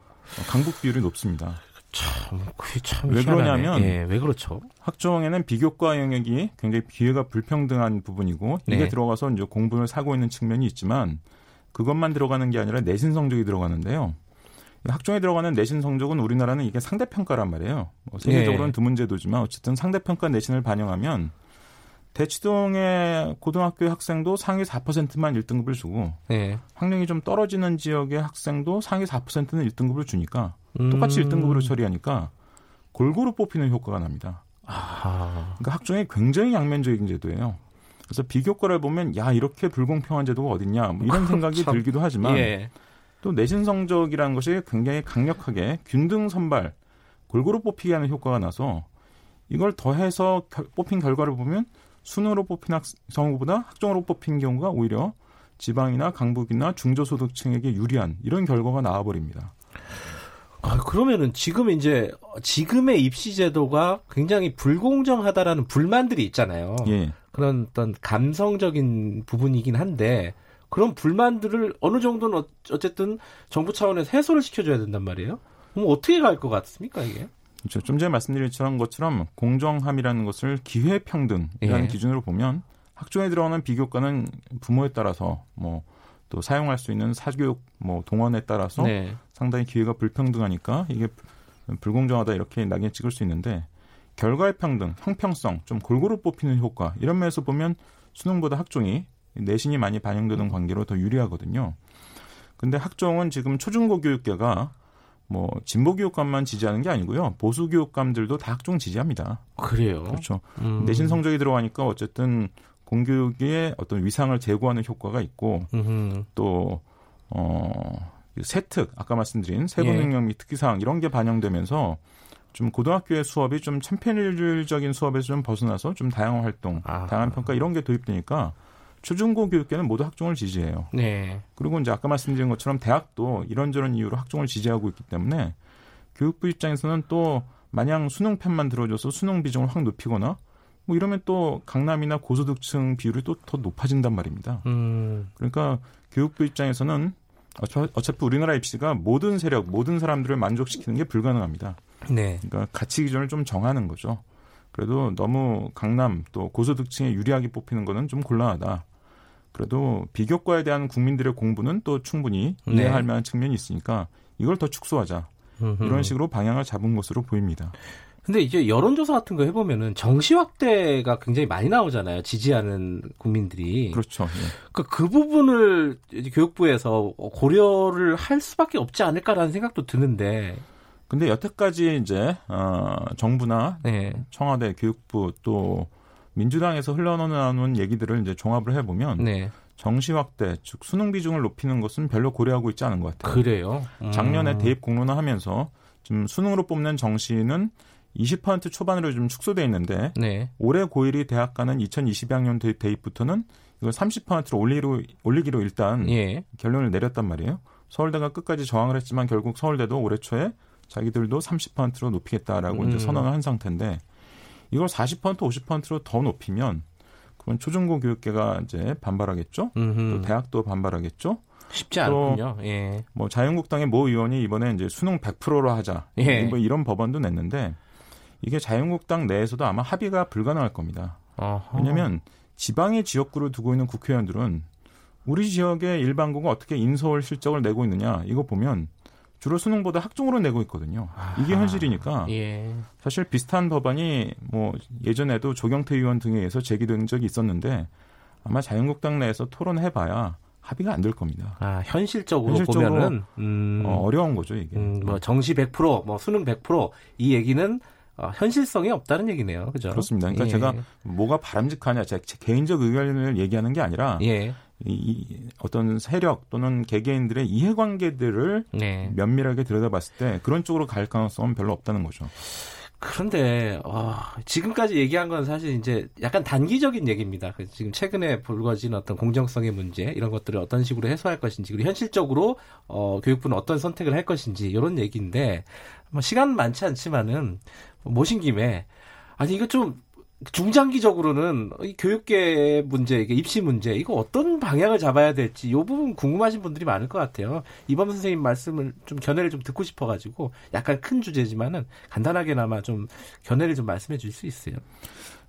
강북 비율이 높습니다. 참, 그게 참. 왜 그러냐면, 예, 왜 그렇죠? 학종에는 비교과 영역이 굉장히 기회가 불평등한 부분이고, 이게 네. 들어가서 이제 공분을 사고 있는 측면이 있지만, 그것만 들어가는 게 아니라 내신 성적이 들어가는데요. 학종에 들어가는 내신 성적은 우리나라는 이게 상대평가란 말이에요. 뭐 세계적으로는 네. 드문 제도지만 어쨌든 상대평가 내신을 반영하면 대치동의 고등학교 학생도 상위 4%만 1등급을 주고 네. 학력이 좀 떨어지는 지역의 학생도 상위 4%는 1등급을 주니까 음. 똑같이 1등급으로 처리하니까 골고루 뽑히는 효과가 납니다. 아하. 그러니까 학종이 굉장히 양면적인 제도예요. 그래서 비교과를 보면 야 이렇게 불공평한 제도가 어딨냐 뭐 이런 생각이 들기도 하지만 예. 또 내신 성적이라는 것이 굉장히 강력하게 균등 선발 골고루 뽑히게 하는 효과가 나서 이걸 더해서 결, 뽑힌 결과를 보면 순으로 뽑힌 학생보다 학종으로 뽑힌 경우가 오히려 지방이나 강북이나 중저소득층에게 유리한 이런 결과가 나와버립니다. 아, 그러면은 지금 이제 지금의 입시 제도가 굉장히 불공정하다라는 불만들이 있잖아요. 예. 그런 어떤 감성적인 부분이긴 한데 그런 불만들을 어느 정도는 어, 어쨌든 정부 차원에서 해소를 시켜줘야 된단 말이에요. 그럼 어떻게 갈 것 같습니까 이게? 그렇죠. 좀 전에 말씀드린 것처럼 공정함이라는 것을 기회평등이라는 예. 기준으로 보면 학종에 들어가는 비교과는 부모에 따라서 뭐 또 사용할 수 있는 사교육 뭐 동원에 따라서 네. 상당히 기회가 불평등하니까 이게 불공정하다 이렇게 낙인 찍을 수 있는데 결과의 평등, 형평성, 좀 골고루 뽑히는 효과 이런 면에서 보면 수능보다 학종이 내신이 많이 반영되는 관계로 더 유리하거든요. 근데 학종은 지금 초중고 교육계가 뭐 진보 교육감만 지지하는 게 아니고요. 보수 교육감들도 다 학종 지지합니다. 그래요. 그렇죠. 음. 내신 성적이 들어가니까 어쨌든 공교육의 어떤 위상을 제고하는 효과가 있고 또 어, 세특 아까 말씀드린 세부 능력 및 특기 사항 이런 게 반영되면서 좀 고등학교의 수업이 좀 챔피언적인 수업에서 좀 벗어나서 좀 다양한 활동, 아. 다양한 평가 이런 게 도입되니까 초중고 교육계는 모두 학종을 지지해요. 네. 그리고 이제 아까 말씀드린 것처럼 대학도 이런저런 이유로 학종을 지지하고 있기 때문에 교육부 입장에서는 또 마냥 수능 편만 들어줘서 수능 비중을 확 높이거나 뭐 이러면 또 강남이나 고소득층 비율이 또 더 높아진단 말입니다. 음. 그러니까 교육부 입장에서는 어차피 우리나라 입시가 모든 세력, 모든 사람들을 만족시키는 게 불가능합니다. 네. 그러니까 가치 기준을 좀 정하는 거죠. 그래도 너무 강남 또 고소득층에 유리하게 뽑히는 거는 좀 곤란하다. 그래도 비교과에 대한 국민들의 공부는 또 충분히 네. 이해할 네. 만한 측면이 있으니까 이걸 더 축소하자. 이런 식으로 방향을 잡은 것으로 보입니다. 근데 이제 여론조사 같은 거 해보면은 정시 확대가 굉장히 많이 나오잖아요. 지지하는 국민들이. 그렇죠. 예. 그, 그 부분을 교육부에서 고려를 할 수밖에 없지 않을까라는 생각도 드는데. 근데 여태까지 이제, 어, 정부나 네. 청와대 교육부 또 민주당에서 흘러나오는 얘기들을 이제 종합을 해보면. 네. 정시 확대, 즉 수능 비중을 높이는 것은 별로 고려하고 있지 않은 것 같아요. 그래요? 음. 작년에 대입 공론화 하면서 지금 수능으로 뽑는 정시는 20% 초반으로 좀 축소돼 있는데 네. 올해 고1이 대학 가는 2022학년 대입부터는 이걸 30%로 올리로 올리기로 일단 예. 결론을 내렸단 말이에요. 서울대가 끝까지 저항을 했지만 결국 서울대도 올해 초에 자기들도 30%로 높이겠다라고 음. 이제 선언을 한 상태인데 이걸 40% 50%로 더 높이면 그건 초중고 교육계가 이제 반발하겠죠. 음흠. 또 대학도 반발하겠죠. 쉽지 않군요. 예. 뭐 자유한국당의 모 의원이 이번에 이제 수능 100%로 하자. 예. 뭐 이런 법안도 냈는데 이게 자유한국당 내에서도 아마 합의가 불가능할 겁니다. 어허. 왜냐하면 지방의 지역구를 두고 있는 국회의원들은 우리 지역의 일반고가 어떻게 인서울 실적을 내고 있느냐 이거 보면 주로 수능보다 학종으로 내고 있거든요. 이게 현실이니까 예. 사실 비슷한 법안이 뭐 예전에도 조경태 의원 등에 의해서 제기된 적이 있었는데 아마 자유한국당 내에서 토론해봐야 합의가 안 될 겁니다. 아 현실적으로, 현실적으로 보면은 음, 어, 려운 거죠 이게. 음, 뭐 정시 100%, 뭐 수능 100%이 얘기는 어, 현실성이 없다는 얘기네요. 그죠? 그렇습니다. 그러니까 예. 제가 뭐가 바람직하냐, 제, 제 개인적 의견을 얘기하는 게 아니라 예. 이, 이 어떤 세력 또는 개개인들의 이해관계들을 네. 면밀하게 들여다봤을 때 그런 쪽으로 갈 가능성은 별로 없다는 거죠. 그런데 어, 지금까지 얘기한 건 사실 이제 약간 단기적인 얘기입니다. 그 지금 최근에 불거진 어떤 공정성의 문제 이런 것들을 어떤 식으로 해소할 것인지 그리고 현실적으로 어, 교육부는 어떤 선택을 할 것인지 이런 얘기인데 뭐 시간 많지 않지만은 모신 김에 아니 이거 좀 중장기적으로는 이 교육계 문제, 이게 입시 문제, 이거 어떤 방향을 잡아야 될지 이 부분 궁금하신 분들이 많을 것 같아요. 이범 선생님 말씀을 좀 견해를 좀 듣고 싶어가지고 약간 큰 주제지만은 간단하게나마 좀 견해를 좀 말씀해 줄수 있어요.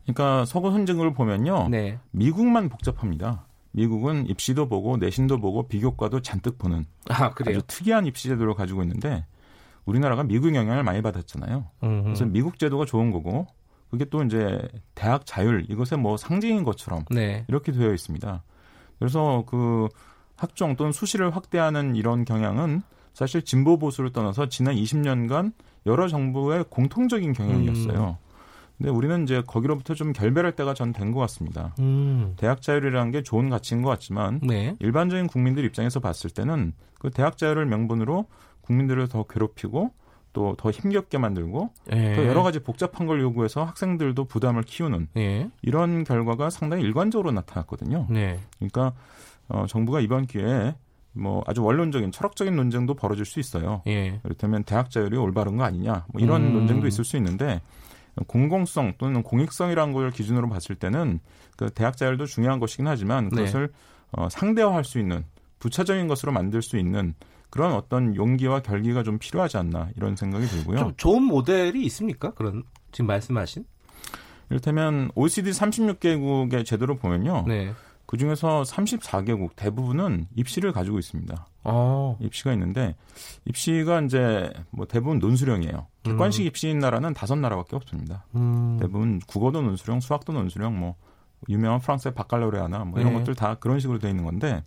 그러니까 서구 선진국을 보면요, 네. 미국만 복잡합니다. 미국은 입시도 보고 내신도 보고 비교과도 잔뜩 보는 아, 그래요? 아주 특이한 입시 제도를 가지고 있는데 우리나라가 미국 영향을 많이 받았잖아요. 음흠. 그래서 미국 제도가 좋은 거고 그게 또 이제 대학 자율 이것의 뭐 상징인 것처럼 네. 이렇게 되어 있습니다. 그래서 그 학종 또는 수시를 확대하는 이런 경향은 사실 진보 보수를 떠나서 지난 20년간 여러 정부의 공통적인 경향이었어요. 음. 근데 우리는 이제 거기로부터 좀 결별할 때가 전 된 것 같습니다. 음. 대학 자율이라는 게 좋은 가치인 것 같지만 네. 일반적인 국민들 입장에서 봤을 때는 그 대학 자율을 명분으로 국민들을 더 괴롭히고 또 더 힘겹게 만들고 예. 또 여러 가지 복잡한 걸 요구해서 학생들도 부담을 키우는 예. 이런 결과가 상당히 일관적으로 나타났거든요. 네. 그러니까 어, 정부가 이번 기회에 뭐 아주 원론적인 철학적인 논쟁도 벌어질 수 있어요. 예. 그렇다면 대학 자율이 올바른 거 아니냐 뭐 이런 음. 논쟁도 있을 수 있는데 공공성 또는 공익성이라는 걸 기준으로 봤을 때는 그 대학 자율도 중요한 것이긴 하지만 네. 그것을 네. 어, 상대화할 수 있는 부차적인 것으로 만들 수 있는 그런 어떤 용기와 결기가 좀 필요하지 않나 이런 생각이 들고요. 좀 좋은 모델이 있습니까? 그런 지금 말씀하신? 이를테면 OECD 36개국의 제도를 보면요. 네. 그 중에서 34개국 대부분은 입시를 가지고 있습니다. 어. 입시가 있는데 입시가 이제 뭐 대부분 논수령이에요. 객관식 음. 입시인 나라는 다섯 나라밖에 없습니다. 음. 대부분 국어도 논수령, 수학도 논수령, 뭐 유명한 프랑스의 바칼로레아나 뭐 이런 네. 것들 다 그런 식으로 돼 있는 건데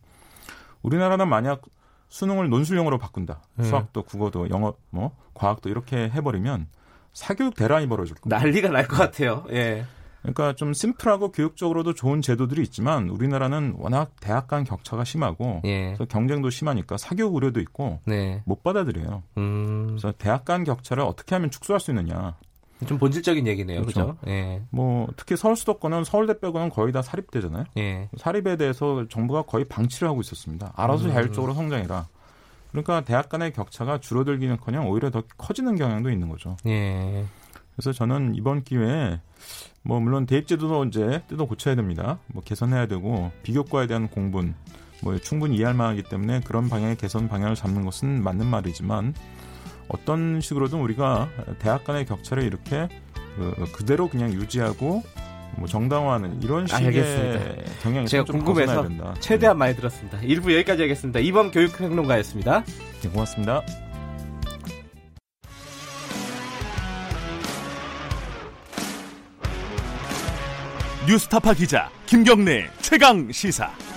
우리나라는 만약 수능을 논술형으로 바꾼다. 네. 수학도 국어도 영어 뭐 과학도 이렇게 해버리면 사교육 대란이 벌어질 겁니다. 난리가 날 것 같아요. 예. 그러니까 좀 심플하고 교육적으로도 좋은 제도들이 있지만 우리나라는 워낙 대학 간 격차가 심하고 예. 그래서 경쟁도 심하니까 사교육 우려도 있고 네. 못 받아들여요. 음. 그래서 대학 간 격차를 어떻게 하면 축소할 수 있느냐. 좀 본질적인 얘기네요. 그렇죠. 그렇죠? 예. 뭐 특히 서울 수도권은 서울대 빼고는 거의 다 사립대잖아요. 예. 사립에 대해서 정부가 거의 방치를 하고 있었습니다. 알아서 음. 자율적으로 성장해라. 그러니까 대학 간의 격차가 줄어들기는커녕 오히려 더 커지는 경향도 있는 거죠. 예. 그래서 저는 이번 기회에 뭐 물론 대입제도도 이제 뜯어 고쳐야 됩니다. 뭐 개선해야 되고 비교과에 대한 공분 뭐 충분히 이해할 만하기 때문에 그런 방향의 개선 방향을 잡는 것은 맞는 말이지만 어떤 식으로든 우리가 대학 간의 격차를 이렇게 그, 그대로 그냥 유지하고 뭐 정당화하는 이런 식의 알겠습니다. 경향이 제가 궁금해서 최대한 네. 많이 들었습니다. 1부 여기까지 하겠습니다. 이번 교육평론가였습니다. 네, 고맙습니다. 뉴스타파 기자 김경래 최강 시사.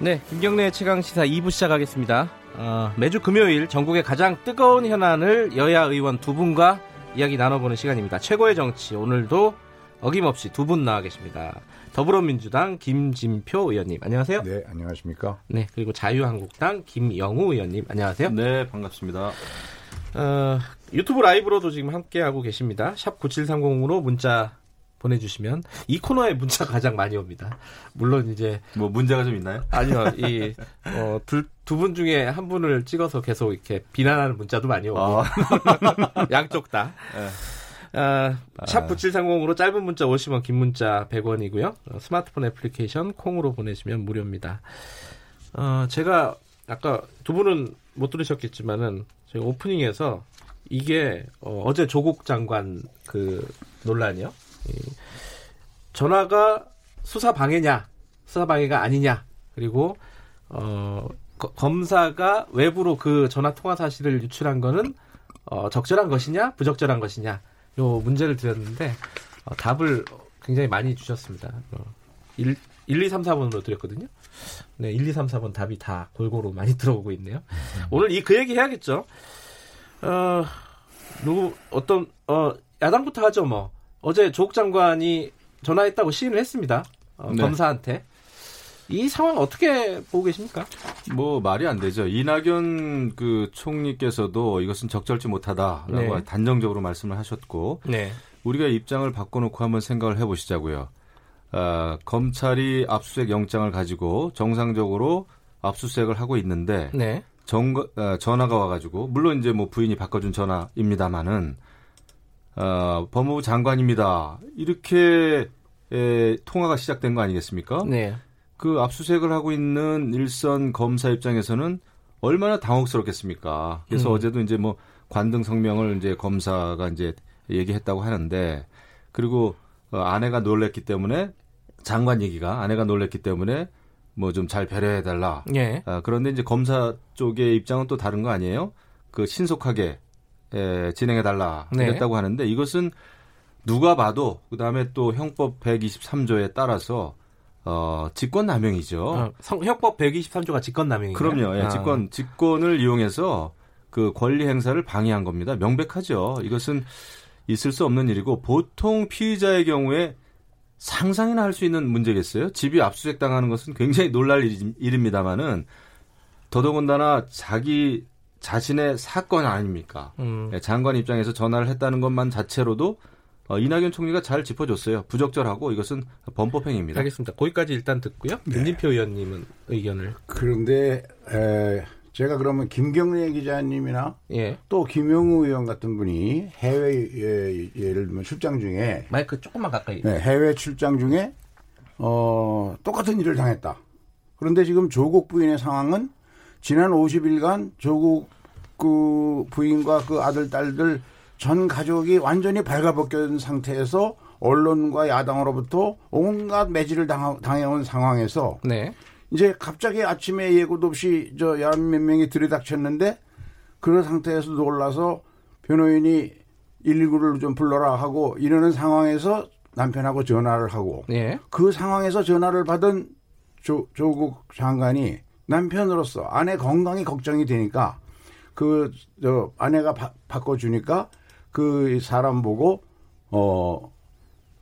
네, 김경래 최강 시사 2부 시작하겠습니다. 어, 매주 금요일 전국의 가장 뜨거운 현안을 여야 의원 두 분과 이야기 나눠보는 시간입니다. 최고의 정치 오늘도 어김없이 두 분 나와 계십니다. 더불어민주당 김진표 의원님 안녕하세요. 네, 안녕하십니까? 네, 그리고 자유한국당 김영우 의원님 안녕하세요. 네, 반갑습니다. 어, 유튜브 라이브로도 지금 함께 하고 계십니다. 샵 9730으로 문자 보내주시면 이 코너에 문자 가장 많이 옵니다. 물론 이제 뭐 문제가 좀 있나요? 아니요, 이두두 어, 분 중에 한 분을 찍어서 계속 이렇게 비난하는 문자도 많이 오고 아. 양쪽 다. 네. 아, 샵 9730으로 짧은 문자 50원, 긴 문자 100원이고요. 어, 스마트폰 애플리케이션 콩으로 보내시면 무료입니다. 어, 제가 아까 두 분은 못 들으셨겠지만은 제가 오프닝에서 이게 어, 제 조국 장관 그 논란이요. 전화가 수사 방해냐, 수사 방해가 아니냐, 그리고 어, 검사가 외부로 그 전화 통화 사실을 유출한 거는 어, 적절한 것이냐, 부적절한 것이냐, 요 문제를 드렸는데 어, 답을 굉장히 많이 주셨습니다. 어, 1, 1, 2, 3, 4번으로 드렸거든요. 네, 1, 2, 3, 4번 답이 다 골고루 많이 들어오고 있네요. 음. 오늘 이 그 얘기 해야겠죠. 어, 누구 어떤 어 야당부터 하죠 뭐. 어제 조국 장관이 전화했다고 시인을 했습니다. 어, 네. 검사한테. 이 상황 어떻게 보고 계십니까? 뭐 말이 안 되죠. 이낙연 그 총리께서도 이것은 적절치 못하다라고 네. 단정적으로 말씀을 하셨고 네. 우리가 입장을 바꿔놓고 한번 생각을 해보시자고요. 아, 검찰이 압수수색 영장을 가지고 정상적으로 압수수색을 하고 있는데 네. 정, 아, 전화가 와가지고 물론 이제 뭐 부인이 바꿔준 전화입니다만은 어, 법무부 장관입니다. 이렇게 에, 통화가 시작된 거 아니겠습니까? 네. 그 압수수색을 하고 있는 일선 검사 입장에서는 얼마나 당혹스럽겠습니까? 그래서 음. 어제도 이제 뭐 관등 성명을 이제 검사가 이제 얘기했다고 하는데 그리고 어, 아내가 놀랬기 때문에 장관 얘기가 아내가 놀랬기 때문에 뭐 좀 잘 배려해 달라. 예. 아, 그런데 이제 검사 쪽의 입장은 또 다른 거 아니에요? 그 신속하게 에, 진행해 달라 네. 이랬다고 하는데 이것은 누가 봐도 그다음에 또 형법 123조에 따라서 어, 직권 남용이죠. 어, 형법 123조가 직권 남용이에요. 그럼요. 예, 아. 직권 직권을 이용해서 그 권리 행사를 방해한 겁니다. 명백하죠. 이것은 있을 수 없는 일이고 보통 피의자의 경우에 상상이나 할 수 있는 문제겠어요. 집이 압수수색 당하는 것은 굉장히 놀랄 일입니다만은 더더군다나 자기 자신의 사건 아닙니까? 음. 예, 장관 입장에서 전화를 했다는 것만 자체로도 어, 이낙연 총리가 잘 짚어줬어요. 부적절하고 이것은 범법행위입니다. 알겠습니다. 거기까지 일단 듣고요. 네. 윤진표 의원님은 의견을. 그런데 에, 제가 그러면 김경래 기자님이나 예. 또 김영우 의원 같은 분이 해외 예, 예를 들면 출장 중에 마이크 조금만 가까이. 네, 해외 출장 중에 어, 똑같은 일을 당했다. 그런데 지금 조국 부인의 상황은 지난 50일간 조국 그 부인과 그 아들 딸들 전 가족이 완전히 발가벗겨진 상태에서 언론과 야당으로부터 온갖 매질을 당해온 상황에서 네. 이제 갑자기 아침에 예고도 없이 저 열몇 명이 들이닥쳤는데 그런 상태에서 놀라서 변호인이 119를 좀 불러라 하고 이러는 상황에서 남편하고 전화를 하고 예. 그 상황에서 전화를 받은 조, 조국 장관이 남편으로서 아내 건강이 걱정이 되니까 그 저 아내가 바, 바꿔주니까 그 사람 보고 어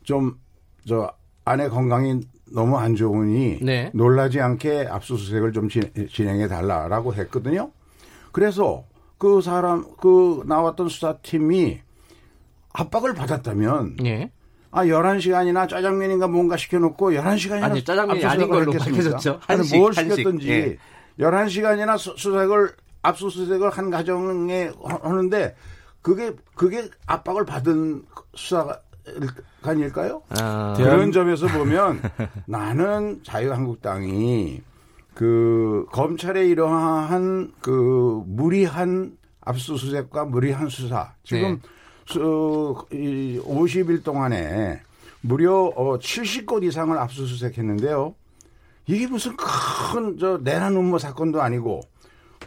좀 저 아내 건강이 너무 안 좋으니 네. 놀라지 않게 압수수색을 좀 진행해 달라라고 했거든요. 그래서 그 사람 그 나왔던 수사팀이 압박을 받았다면 예. 아 11시간이나 짜장면인가 뭔가 시켜놓고 11시간이나 아니 짜장면이 아닌 걸로 밝혀졌죠. 한식, 뭘 시켰든지 예. 11시간이나 수, 수색을 압수수색을 한 가정에 하는데 그게 그게 압박을 받은 수사관일까요? 아, 그런 점에서 보면 나는 자유한국당이 그 검찰의 이러한 그 무리한 압수수색과 무리한 수사 지금 네. 수, 이 50일 동안에 무려 어 70곳 이상을 압수수색했는데요. 이게 무슨 큰 저 내란 음모 사건도 아니고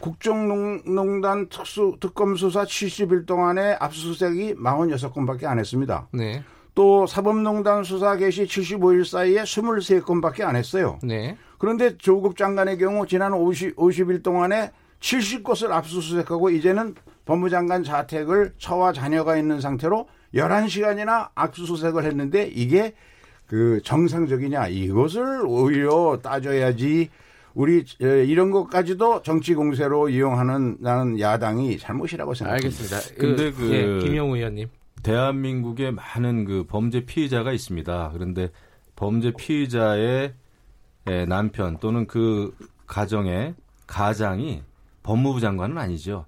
국정농단 특수 특검 수사 70일 동안에 압수수색이 46건밖에 안 했습니다. 네. 또 사법농단 수사 개시 75일 사이에 23건밖에 안 했어요. 네. 그런데 조국 장관의 경우 지난 50, 50일 동안에 70곳을 압수수색하고 이제는 법무장관 자택을 처와 자녀가 있는 상태로 11시간이나 압수수색을 했는데 이게 그 정상적이냐 이것을 오히려 따져야지 우리 이런 것까지도 정치 공세로 이용하는 나는 야당이 잘못이라고 생각합니다. 알겠습니다. 근데 그, 그 예, 김영우 의원님 대한민국에 많은 그 범죄 피의자가 있습니다. 그런데 범죄 피의자의 남편 또는 그 가정의 가장이 법무부 장관은 아니죠.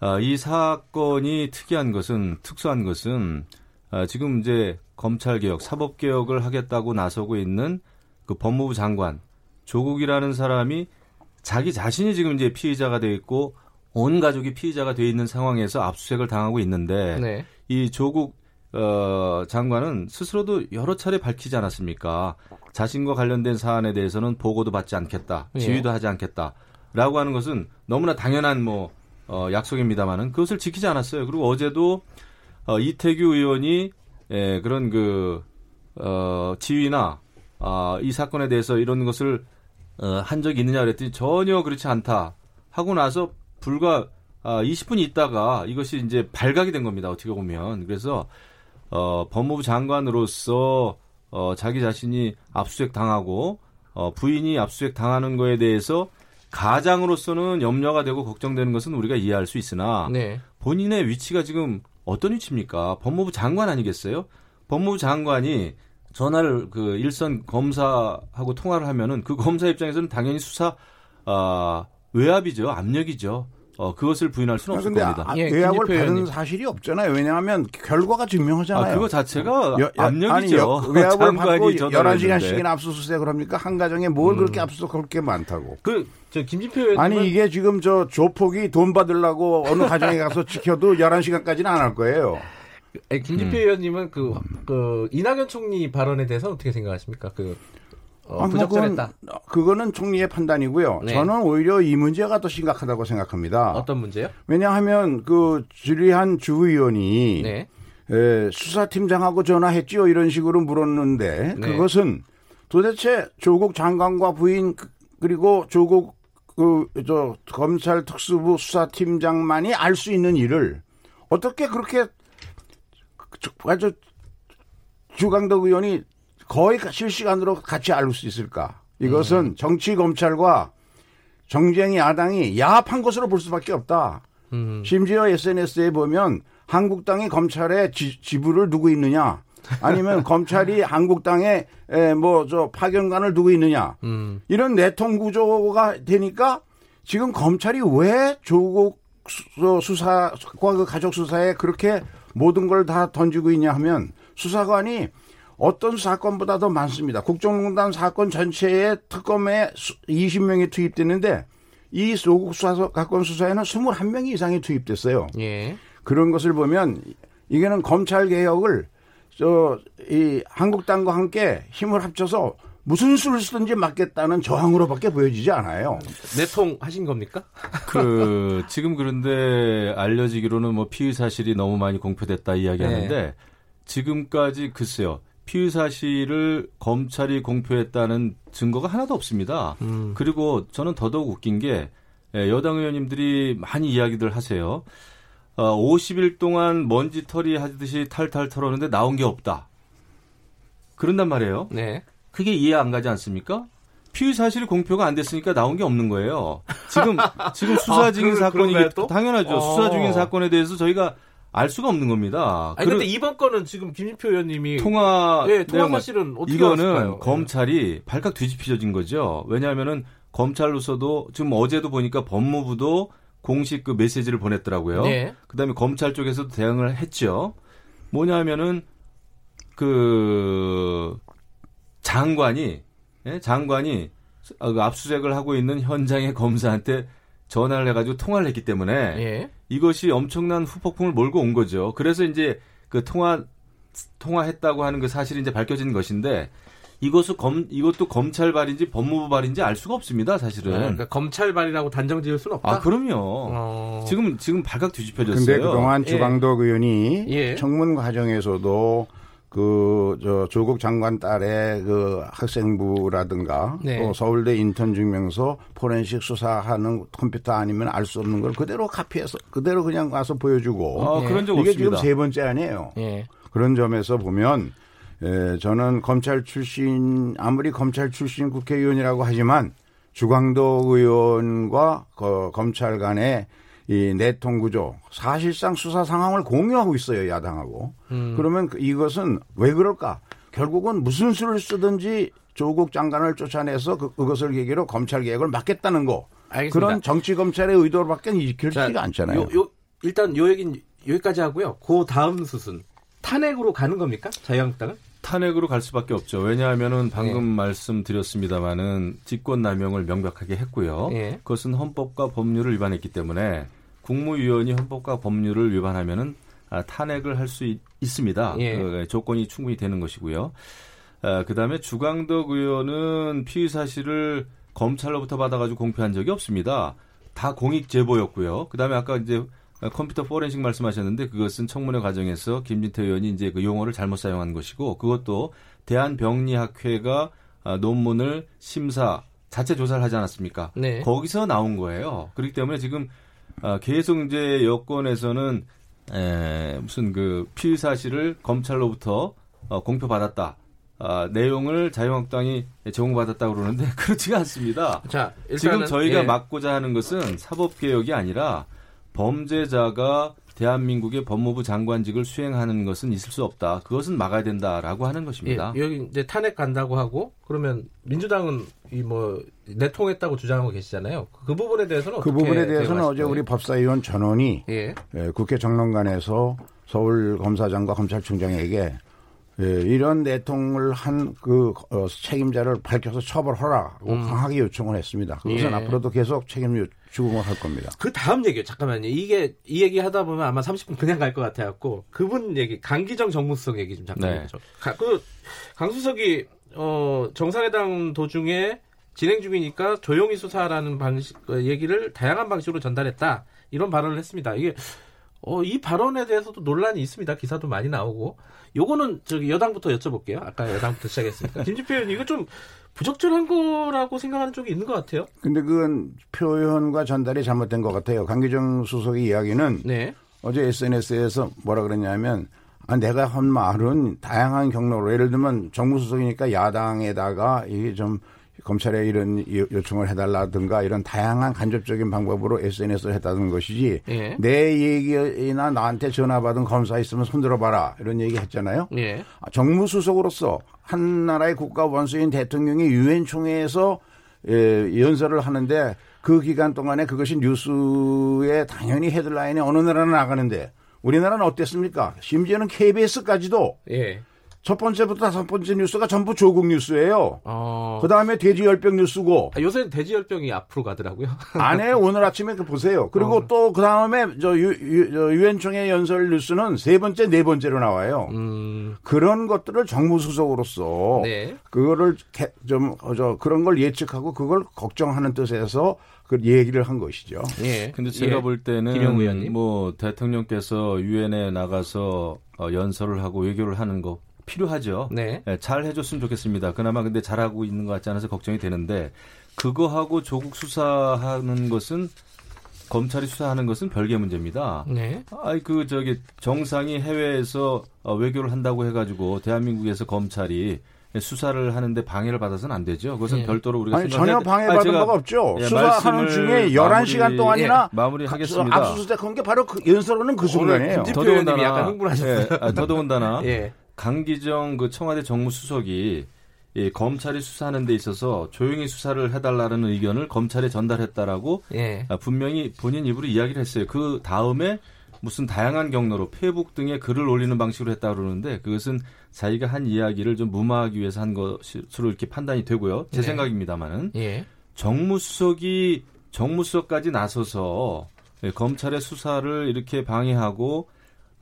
아, 이 사건이 특이한 것은 특수한 것은 아, 지금 이제 검찰 개혁, 사법 개혁을 하겠다고 나서고 있는 그 법무부 장관 조국이라는 사람이 자기 자신이 지금 이제 피의자가 돼 있고 온 가족이 피의자가 돼 있는 상황에서 압수수색을 당하고 있는데 네. 이 조국 어, 장관은 스스로도 여러 차례 밝히지 않았습니까? 자신과 관련된 사안에 대해서는 보고도 받지 않겠다, 예. 지휘도 하지 않겠다라고 하는 것은 너무나 당연한 뭐 어, 약속입니다만은 그것을 지키지 않았어요. 그리고 어제도 어, 이태규 의원이 예, 그런 그 어, 지위나 어, 이 사건에 대해서 이런 것을 어, 한 적이 있느냐 그랬더니 전혀 그렇지 않다 하고 나서 불과 아, 20분 있다가 이것이 이제 발각이 된 겁니다. 어떻게 보면 그래서 어, 법무부 장관으로서 어, 자기 자신이 압수수색 당하고 어, 부인이 압수수색 당하는 거에 대해서 가장으로서는 염려가 되고 걱정되는 것은 우리가 이해할 수 있으나 네. 본인의 위치가 지금 어떤 위치입니까? 법무부 장관 아니겠어요? 법무부 장관이 전화를 그 일선 검사하고 통화를 하면은 그 검사 입장에서는 당연히 수사 아 외압이죠, 압력이죠. 어, 그것을 부인할 수는 없을 겁니다. 아, 예, 외압을 받은 사실이 없잖아요. 왜냐하면 결과가 증명하잖아요. 아, 그거 자체가 여, 압력이죠. 아니, 외압을 받고 11시간씩이나 압수수색을 합니까? 한 가정에 뭘 음. 그렇게 압수수색할 게 많다고. 그, 저 김진표 의원님 아니, 이게 지금 저 조폭이 돈 받으려고 어느 가정에 가서 지켜도 11시간까지는 안 할 거예요. 김진표 음. 의원님은 그, 그, 이낙연 총리 발언에 대해서 어떻게 생각하십니까? 그, 어, 아, 부적절했다. 그건, 그거는 총리의 판단이고요. 네. 저는 오히려 이 문제가 더 심각하다고 생각합니다. 어떤 문제요? 왜냐하면 그 주리한 주의원이 네. 에, 수사팀장하고 전화했지요 이런 식으로 물었는데 네. 그것은 도대체 조국 장관과 부인 그, 그리고 조국 그 저 검찰 특수부 수사팀장만이 알 수 있는 일을 어떻게 그렇게 아주 주강덕 의원이 거의 실시간으로 같이 알 수 있을까? 이것은 음. 정치 검찰과 정쟁 야당이 야합한 것으로 볼 수밖에 없다. 음. 심지어 SNS에 보면 한국당이 검찰에 지, 지부를 두고 있느냐, 아니면 검찰이 한국당에 뭐 저 파견관을 두고 있느냐, 음. 이런 내통 구조가 되니까 지금 검찰이 왜 조국 수사과 그 가족 수사에 그렇게 모든 걸 다 던지고 있냐 하면 수사관이 어떤 사건보다 도 많습니다. 국정농단 사건 전체에 특검에 20명이 투입됐는데 이 소국 수사 사건 수사에는 21명이 이상이 투입됐어요. 예. 그런 것을 보면 이게는 검찰 개혁을 저 이 한국당과 함께 힘을 합쳐서 무슨 수를 쓰든지 막겠다는 저항으로밖에 보여지지 않아요. 내통 하신 겁니까? 그 지금 그런데 알려지기로는 뭐 피의 사실이 너무 많이 공표됐다 이야기하는데 네. 지금까지 글쎄요 피의 사실을 검찰이 공표했다는 증거가 하나도 없습니다. 음. 그리고 저는 더더욱 웃긴 게 예, 여당 의원님들이 많이 이야기들 하세요. 어, 50일 동안 먼지 털이 하듯이 탈탈 털었는데 나온 게 없다. 그런단 말이에요. 네. 그게 이해 안 가지 않습니까? 피의 사실이 공표가 안 됐으니까 나온 게 없는 거예요. 지금 지금 수사 아, 중인 아, 사건이 당연하죠. 어. 수사 중인 사건에 대해서 저희가 알 수가 없는 겁니다. 아니, 근데 이번 건은 지금 김진표 의원님이 통화 네, 통화 사실은 어떻게 이거는 알았을까요? 검찰이 발칵 뒤집혀진 거죠. 왜냐하면은 검찰로서도 지금 어제도 보니까 법무부도 공식 그 메시지를 보냈더라고요. 네. 그다음에 검찰 쪽에서도 대응을 했죠. 뭐냐면은 그 장관이 예? 장관이 그 압수수색을 하고 있는 현장의 검사한테 전화를 해가지고 통화를 했기 때문에 예. 이것이 엄청난 후폭풍을 몰고 온 거죠. 그래서 이제 그 통화 통화했다고 하는 그 사실이 이제 밝혀진 것인데 이것은 검 이것도 검찰 발인지 법무부 발인지 알 수가 없습니다, 사실은. 네, 그러니까 검찰 발이라고 단정 지을 수는 없다. 아, 그럼요. 어... 지금 지금 발칵 뒤집혀졌어요. 근데 그동안 예. 주광덕 의원이 예. 청문 과정에서도 그, 저, 조국 장관 딸의 그 학생부라든가 네. 또 서울대 인턴 증명서 포렌식 수사하는 컴퓨터 아니면 알 수 없는 걸 그대로 카피해서 그대로 그냥 와서 보여주고. 아, 네. 그런 적 이게 없습니다. 지금 세 번째 아니에요. 네. 그런 점에서 보면 예, 저는 검찰 출신 아무리 검찰 출신 국회의원이라고 하지만 주광덕 의원과 그 검찰 간의 이 내통 구조 사실상 수사 상황을 공유하고 있어요 야당하고 음. 그러면 그 이것은 왜 그럴까 결국은 무슨 수를 쓰든지 조국 장관을 쫓아내서 그, 그것을 계기로 검찰 개혁을 막겠다는 거 알겠습니다. 그런 정치 검찰의 의도로밖에 이끌지가 않잖아요. 요, 요, 일단 요 얘기는 여기까지 하고요. 그 다음 수순 탄핵으로 가는 겁니까 자유한국당은? 탄핵으로 갈 수밖에 없죠. 왜냐하면은 방금 네. 말씀드렸습니다마는 직권 남용을 명백하게 했고요. 네. 그것은 헌법과 법률을 위반했기 때문에 국무위원이 헌법과 법률을 위반하면은 아, 탄핵을 할 수 있습니다. 예. 그 조건이 충분히 되는 것이고요. 아, 그다음에 주광덕 의원은 피의 사실을 검찰로부터 받아가지고 공표한 적이 없습니다. 다 공익 제보였고요. 그다음에 아까 이제 컴퓨터 포렌식 말씀하셨는데 그것은 청문회 과정에서 김진태 의원이 이제 그 용어를 잘못 사용한 것이고 그것도 대한병리학회가 아, 논문을 심사 자체 조사를 하지 않았습니까? 네. 거기서 나온 거예요. 그렇기 때문에 지금 아, 계속 이제 여권에서는 에, 무슨 그 피의 사실을 검찰로부터 어, 공표받았다. 아, 내용을 자유한국당이 제공받았다 고 그러는데 그렇지가 않습니다. 자, 지금 저희가 예. 막고자 하는 것은 사법 개혁이 아니라 범죄자가 대한민국의 법무부 장관직을 수행하는 것은 있을 수 없다. 그것은 막아야 된다라고 하는 것입니다. 예, 여기 이제 탄핵 간다고 하고 그러면 민주당은 이 뭐 내통했다고 주장하고 계시잖아요. 그 부분에 대해서는 그 부분에 대해서는 어제 우리 법사위원 전원이 예. 예, 국회 정론관에서 서울 검사장과 검찰총장에게 예, 이런 내통을 한그 어, 책임자를 밝혀서 처벌하라고 음. 강하게 요청을 했습니다. 그것은 예. 앞으로도 계속 책임 주공을 할 겁니다. 그 다음 얘기요. 잠깐만요. 이게 이 얘기 하다 보면 아마 30분 그냥 갈 것 같아 갖고 그분 얘기 강기정 정무수석 얘기 좀 잠깐 네. 해보죠. 그 강수석이 어, 정상회담 도중에 진행 중이니까 조용히 수사라는 방식 어, 얘기를 다양한 방식으로 전달했다 이런 발언을 했습니다. 이게 어, 이 발언에 대해서도 논란이 있습니다. 기사도 많이 나오고. 요거는 저기 여당부터 여쭤볼게요. 아까 여당부터 시작했으니까. 김진표 의원 이거 좀 부적절한 거라고 생각하는 쪽이 있는 것 같아요. 근데 그건 표현과 전달이 잘못된 것 같아요. 강기정 수석의 이야기는 네. 어제 SNS에서 뭐라 그랬냐면 아, 내가 한 말은 다양한 경로로 예를 들면 정무수석이니까 야당에다가 이게 좀 검찰에 이런 요청을 해달라든가 이런 다양한 간접적인 방법으로 SNS를 했다는 것이지 예. 내 얘기나 나한테 전화 받은 검사 있으면 손들어봐라 이런 얘기 했잖아요. 예. 아, 정무수석으로서 한 나라의 국가 원수인 대통령이 유엔 총회에서 예, 연설을 하는데 그 기간 동안에 그것이 뉴스에 당연히 헤드라인에 어느 나라는 나가는데 우리나라는 어땠습니까? 심지어는 KBS까지도 예. 첫 번째부터 다섯 번째 뉴스가 전부 조국 뉴스예요. 어... 그 다음에 돼지열병 뉴스고. 아, 요새 돼지열병이 앞으로 가더라고요. 안에 오늘 아침에 그 보세요. 그리고 어... 또그 다음에 저 유엔총회 연설 뉴스는 세 번째, 네 번째로 나와요. 음... 그런 것들을 정무수석으로서 네. 그거를 좀저 그런 걸 예측하고 그걸 걱정하는 뜻에서 그 얘기를 한 것이죠. 예. 근데 제가 예. 볼 때는 뭐 대통령께서 유엔에 나가서 어, 연설을 하고 외교를 하는 거 필요하죠. 네. 네. 잘 해줬으면 좋겠습니다. 그나마 근데 잘하고 있는 것 같지 않아서 걱정이 되는데 그거하고 조국 수사하는 것은 검찰이 수사하는 것은 별개 문제입니다. 네. 아이 그 저기 정상이 해외에서 어, 외교를 한다고 해가지고 대한민국에서 검찰이 수사를 하는데 방해를 받아서는 안 되죠. 그것은 네. 별도로 우리가 아니, 전혀 방해받은 바가 없죠. 예, 수사하는 중에 11시간 동안이나 예, 마무리하겠습니다. 압수수색 한 게 바로 그 연설하는 그 순간이에요. 더더군다나 약간 흥분하셨어요. 예, 아, 더더군다나 예. 강기정 그 청와대 정무수석이 예, 검찰이 수사하는 데 있어서 조용히 수사를 해달라는 의견을 검찰에 전달했다라고 예. 아, 분명히 본인 입으로 이야기를 했어요. 그 다음에 무슨 다양한 경로로 페북 등에 글을 올리는 방식으로 했다 그러는데 그것은 자기가 한 이야기를 좀 무마하기 위해서 한 것으로 이렇게 판단이 되고요. 제 네. 생각입니다만은 예. 정무수석이 정무수석까지 나서서 예, 검찰의 수사를 이렇게 방해하고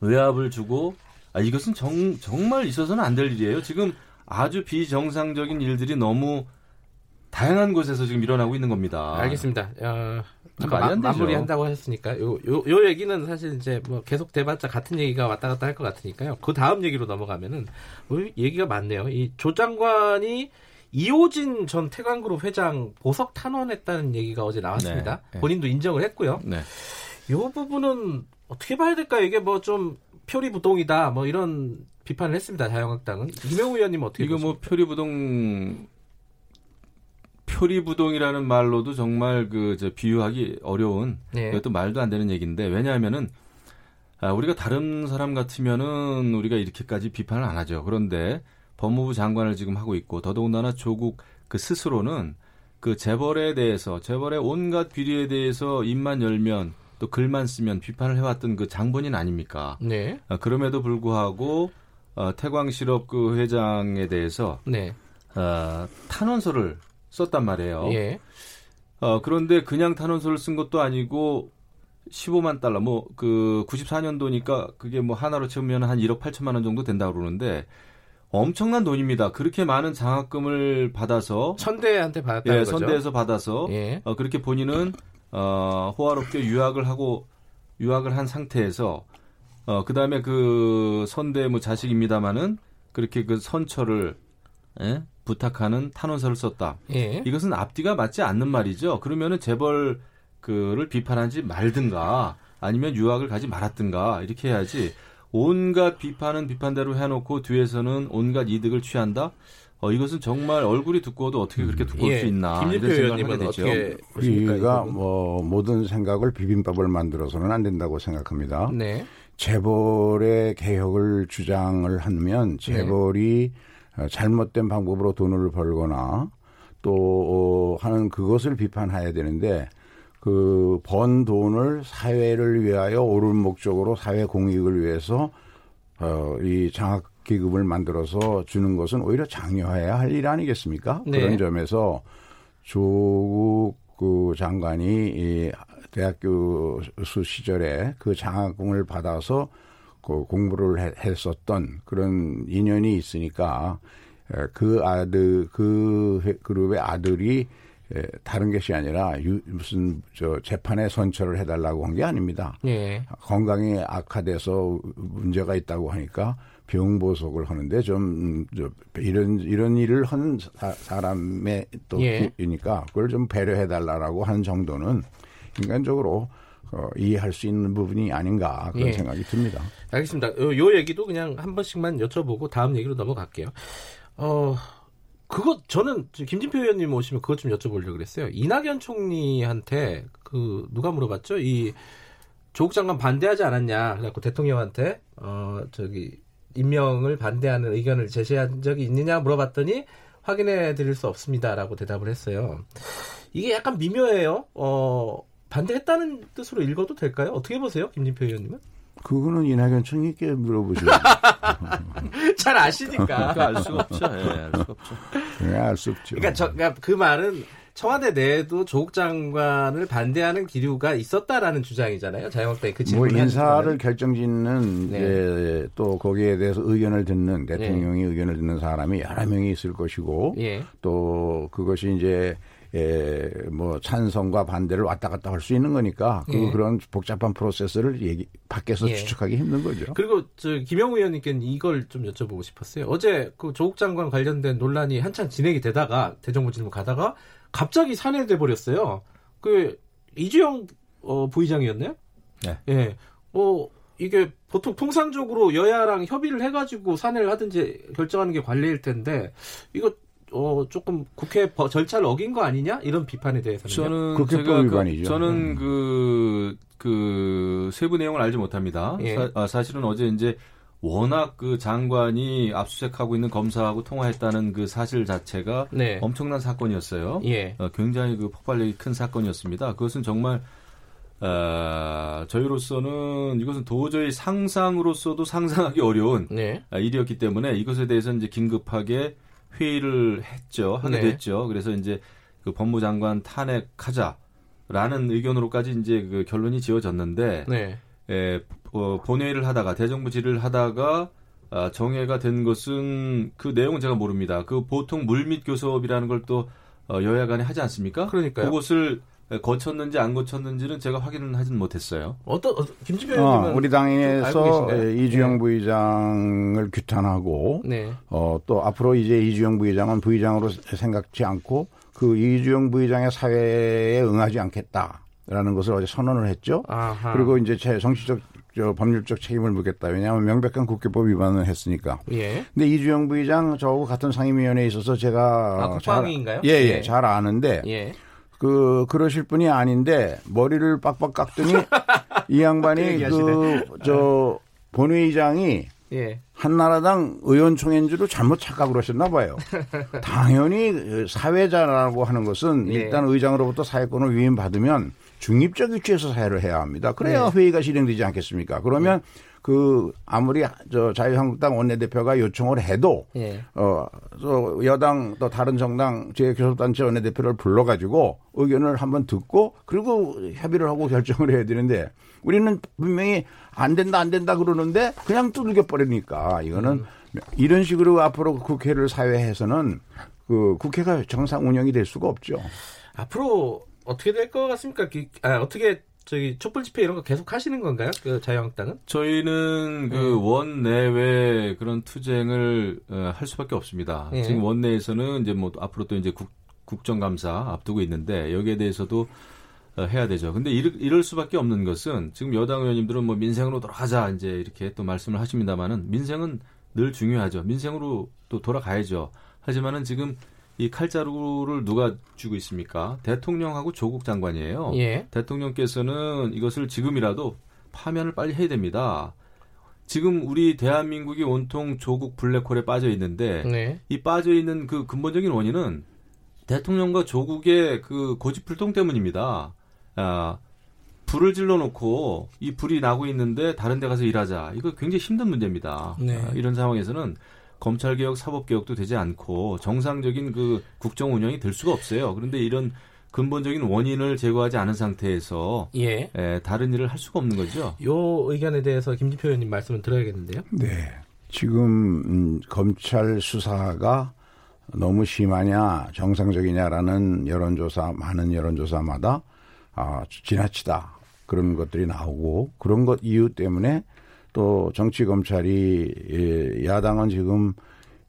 외압을 주고 아, 이것은 정, 정말 있어서는 안 될 일이에요. 지금 아주 비정상적인 일들이 너무 다양한 곳에서 지금 일어나고 있는 겁니다. 알겠습니다. 어, 마, 마무리 한다고 하셨으니까 요, 요, 요 얘기는 사실 이제 뭐 계속 대봤자 같은 얘기가 왔다 갔다 할 것 같으니까요. 그 다음 얘기로 넘어가면은 뭐 얘기가 많네요. 이 조 장관이 이호진 전 태광그룹 회장 보석 탄원했다는 얘기가 어제 나왔습니다. 네, 네. 본인도 인정을 했고요. 네. 이 부분은 어떻게 봐야 될까요? 이게 뭐 좀 표리부동이다 뭐 이런 비판을 했습니다. 자유한국당은 이명우 의원님 어떻게 이거 뭐 보십니까? 뭐 표리부동 표리부동이라는 말로도 정말 그저 비유하기 어려운 네. 이것도 말도 안 되는 얘기인데 왜냐하면은 아, 우리가 다른 사람 같으면은 우리가 이렇게까지 비판을 안 하죠. 그런데 법무부 장관을 지금 하고 있고 더더군다나 조국 그 스스로는 그 재벌에 대해서 재벌의 온갖 비리에 대해서 입만 열면 또 글만 쓰면 비판을 해왔던 그 장본인 아닙니까? 네. 아, 그럼에도 불구하고 어, 태광실업 그 회장에 대해서 네. 어, 탄원서를 썼단 말이에요. 예. 어, 그런데 그냥 탄원서를 쓴 것도 아니고 15만 달러, 뭐, 그, 94년도니까 그게 뭐 하나로 채우면 한 1억 8천만 원 정도 된다고 그러는데 엄청난 돈입니다. 그렇게 많은 장학금을 받아서. 선대한테 받았다는 예, 거죠? 선대에서 받아서. 예. 어, 그렇게 본인은, 어, 호화롭게 유학을 하고, 유학을 한 상태에서, 어, 그 다음에 그 선대 뭐 자식입니다마는 그렇게 그 선처를, 예? 부탁하는 탄원서를 썼다. 예. 이것은 앞뒤가 맞지 않는 말이죠. 그러면은 재벌 그를 비판하지 말든가 아니면 유학을 가지 말았든가 이렇게 해야지 온갖 비판은 비판대로 해놓고 뒤에서는 온갖 이득을 취한다. 어, 이것은 정말 얼굴이 두꺼워도 어떻게 그렇게 두꺼울 예. 수 있나 김진표 의원님은 어떻게 우리가 뭐 모든 생각을 비빔밥을 만들어서는 안 된다고 생각합니다. 네. 재벌의 개혁을 주장을 하면 재벌이 네. 어, 잘못된 방법으로 돈을 벌거나 또 어, 하는 그것을 비판해야 되는데 그 번 돈을 사회를 위하여 옳은 목적으로 사회 공익을 위해서 어, 이 장학 기금을 만들어서 주는 것은 오히려 장려해야 할 일 아니겠습니까? 네. 그런 점에서 조국 그 장관이 이 대학교 수 시절에 그 장학금을 받아서 그 공부를 했었던 그런 인연이 있으니까 그 아들 그 그룹의 아들이 다른 것이 아니라 유, 무슨 저 재판에 선처를 해달라고 한 게 아닙니다. 예. 건강이 악화돼서 문제가 있다고 하니까 병 보석을 하는데 좀 저, 이런 이런 일을 하는 사, 람의 또이니까 예. 그걸 좀 배려해 달라라고 하는 정도는 인간적으로 어, 이해할 수 있는 부분이 아닌가 그런 예. 생각이 듭니다. 알겠습니다. 요, 요 얘기도 그냥 한 번씩만 여쭤보고 다음 얘기로 넘어갈게요. 어, 그거 저는 김진표 의원님 오시면 그것 좀 여쭤보려고 그랬어요. 이낙연 총리한테 그 누가 물어봤죠? 이 조국 장관 반대하지 않았냐? 그래갖고 대통령한테 어 저기 임명을 반대하는 의견을 제시한 적이 있느냐 물어봤더니 확인해 드릴 수 없습니다라고 대답을 했어요. 이게 약간 미묘해요. 어 반대했다는 뜻으로 읽어도 될까요? 어떻게 보세요, 김진표 의원님은? 그거는 이낙연 총리께 물어보시죠. 잘 아시니까. 알 수가 없죠. 예, 알 수가 없죠. 네, 알수 없죠. 그러니까, 저, 그러니까 그 말은 청와대 내에도 조국 장관을 반대하는 기류가 있었다라는 주장이잖아요. 자유한국당의 그 질문. 뭐 인사를 결정짓는 네. 이제 또 거기에 대해서 의견을 듣는 대통령이 네. 의견을 듣는 사람이 여러 명이 있을 것이고 예. 또 그것이 이제 에, 뭐 찬성과 반대를 왔다 갔다 할 수 있는 거니까 그, 예. 그런 복잡한 프로세스를 얘기 밖에서 예. 추측하기 힘든 거죠. 그리고 저 김영우 의원님께는 이걸 좀 여쭤보고 싶었어요. 어제 그 조국 장관 관련된 논란이 한창 진행이 되다가 대정부 질문 가다가 갑자기 산해돼 버렸어요. 그 이주영 어, 부의장이었나요? 네. 예. 어 이게 보통 통상적으로 여야랑 협의를 해가지고 산해를 하든지 결정하는 게 관례일 텐데 이거 어 조금 국회 절차를 어긴 거 아니냐 이런 비판에 대해서는 저는 국회법 위반이죠. 그, 저는 그그 그 세부 내용을 알지 못합니다. 예. 사, 아, 사실은 어제 이제 워낙 그 장관이 압수수색하고 있는 검사하고 통화했다는 그 사실 자체가 네. 엄청난 사건이었어요. 예. 어, 굉장히 그 폭발력이 큰 사건이었습니다. 그것은 정말 어, 저희로서는 이것은 도저히 상상으로서도 상상하기 어려운 네. 아, 일이었기 때문에 이것에 대해서 이제 긴급하게 회의를 했죠. 하게 네. 됐죠. 그래서 이제 그 법무장관 탄핵하자라는 의견으로까지 이제 그 결론이 지어졌는데 네. 에, 어, 본회의를 하다가 대정부 질의를 하다가 아, 정해가 된 것은 그 내용은 제가 모릅니다. 그 보통 물밑 교섭이라는 걸또 어, 여야 간에 하지 않습니까? 그러니까요. 그것을 거쳤는지 안 거쳤는지는 제가 확인은 하진 못했어요. 어떤 어, 김지표 의원님은 어, 우리 당에서 이주영 네. 부의장을 규탄하고 네. 어, 또 앞으로 이제 이주영 부의장은 부의장으로 생각지 않고 그 이주영 부의장의 사회에 응하지 않겠다라는 것을 어제 선언을 했죠. 아하. 그리고 이제 제 정치적 저 법률적 책임을 묻겠다. 왜냐하면 명백한 국회법 위반을 했으니까. 예. 근데 이주영 부의장 저하고 같은 상임위원회에 있어서 제가 아, 국방인가요? 잘, 예, 예, 예, 잘 아는데 예. 그 그러실 분이 아닌데 머리를 빡빡 깎더니 이 양반이 그 저 본회의장이 예. 한나라당 의원총회인지로 잘못 착각을 하셨나 봐요. 당연히 사회자라고 하는 것은 예. 일단 의장으로부터 사회권을 위임받으면 중립적 위치에서 사회를 해야 합니다. 그래야 네. 회의가 실행되지 않겠습니까? 그러면 네. 그 아무리 저 자유한국당 원내대표가 요청을 해도 예. 어저 여당 또 다른 정당 제 교섭단체 원내대표를 불러가지고 의견을 한번 듣고 그리고 협의를 하고 결정을 해야 되는데 우리는 분명히 안 된다 안 된다 그러는데 그냥 두들겨 버리니까 이거는 음. 이런 식으로 앞으로 국회를 사회해서는 그 국회가 정상 운영이 될 수가 없죠. 앞으로 어떻게 될 것 같습니까? 아, 어떻게 저기 촛불 집회 이런 거 계속 하시는 건가요? 그 자유한국당은? 저희는 그 네. 원내외 그런 투쟁을 어, 할 수밖에 없습니다. 네. 지금 원내에서는 이제 뭐 앞으로 또 이제 국, 국정감사 앞두고 있는데 여기에 대해서도 어, 해야 되죠. 근데 이럴, 이럴 수밖에 없는 것은 지금 여당 의원님들은 뭐 민생으로 돌아가자 이제 이렇게 또 말씀을 하십니다만은 민생은 늘 중요하죠. 민생으로 또 돌아가야죠. 하지만은 지금 이 칼자루를 누가 쥐고 있습니까? 대통령하고 조국 장관이에요. 예. 대통령께서는 이것을 지금이라도 파면을 빨리 해야 됩니다. 지금 우리 대한민국이 온통 조국 블랙홀에 빠져 있는데 네. 이 빠져 있는 그 근본적인 원인은 대통령과 조국의 그 고집불통 때문입니다. 아, 불을 질러놓고 이 불이 나고 있는데 다른 데 가서 일하자. 이거 굉장히 힘든 문제입니다. 네. 아, 이런 상황에서는 검찰개혁, 사법개혁도 되지 않고 정상적인 그 국정 운영이 될 수가 없어요. 그런데 이런 근본적인 원인을 제거하지 않은 상태에서 예. 에, 예, 다른 일을 할 수가 없는 거죠. 요 의견에 대해서 김지표 의원님 말씀을 들어야겠는데요. 네. 지금 음, 검찰 수사가 너무 심하냐 정상적이냐라는 여론조사 많은 여론조사마다 아, 지나치다 그런 것들이 나오고 그런 것 이유 때문에 또 정치 검찰이 예, 야당은 지금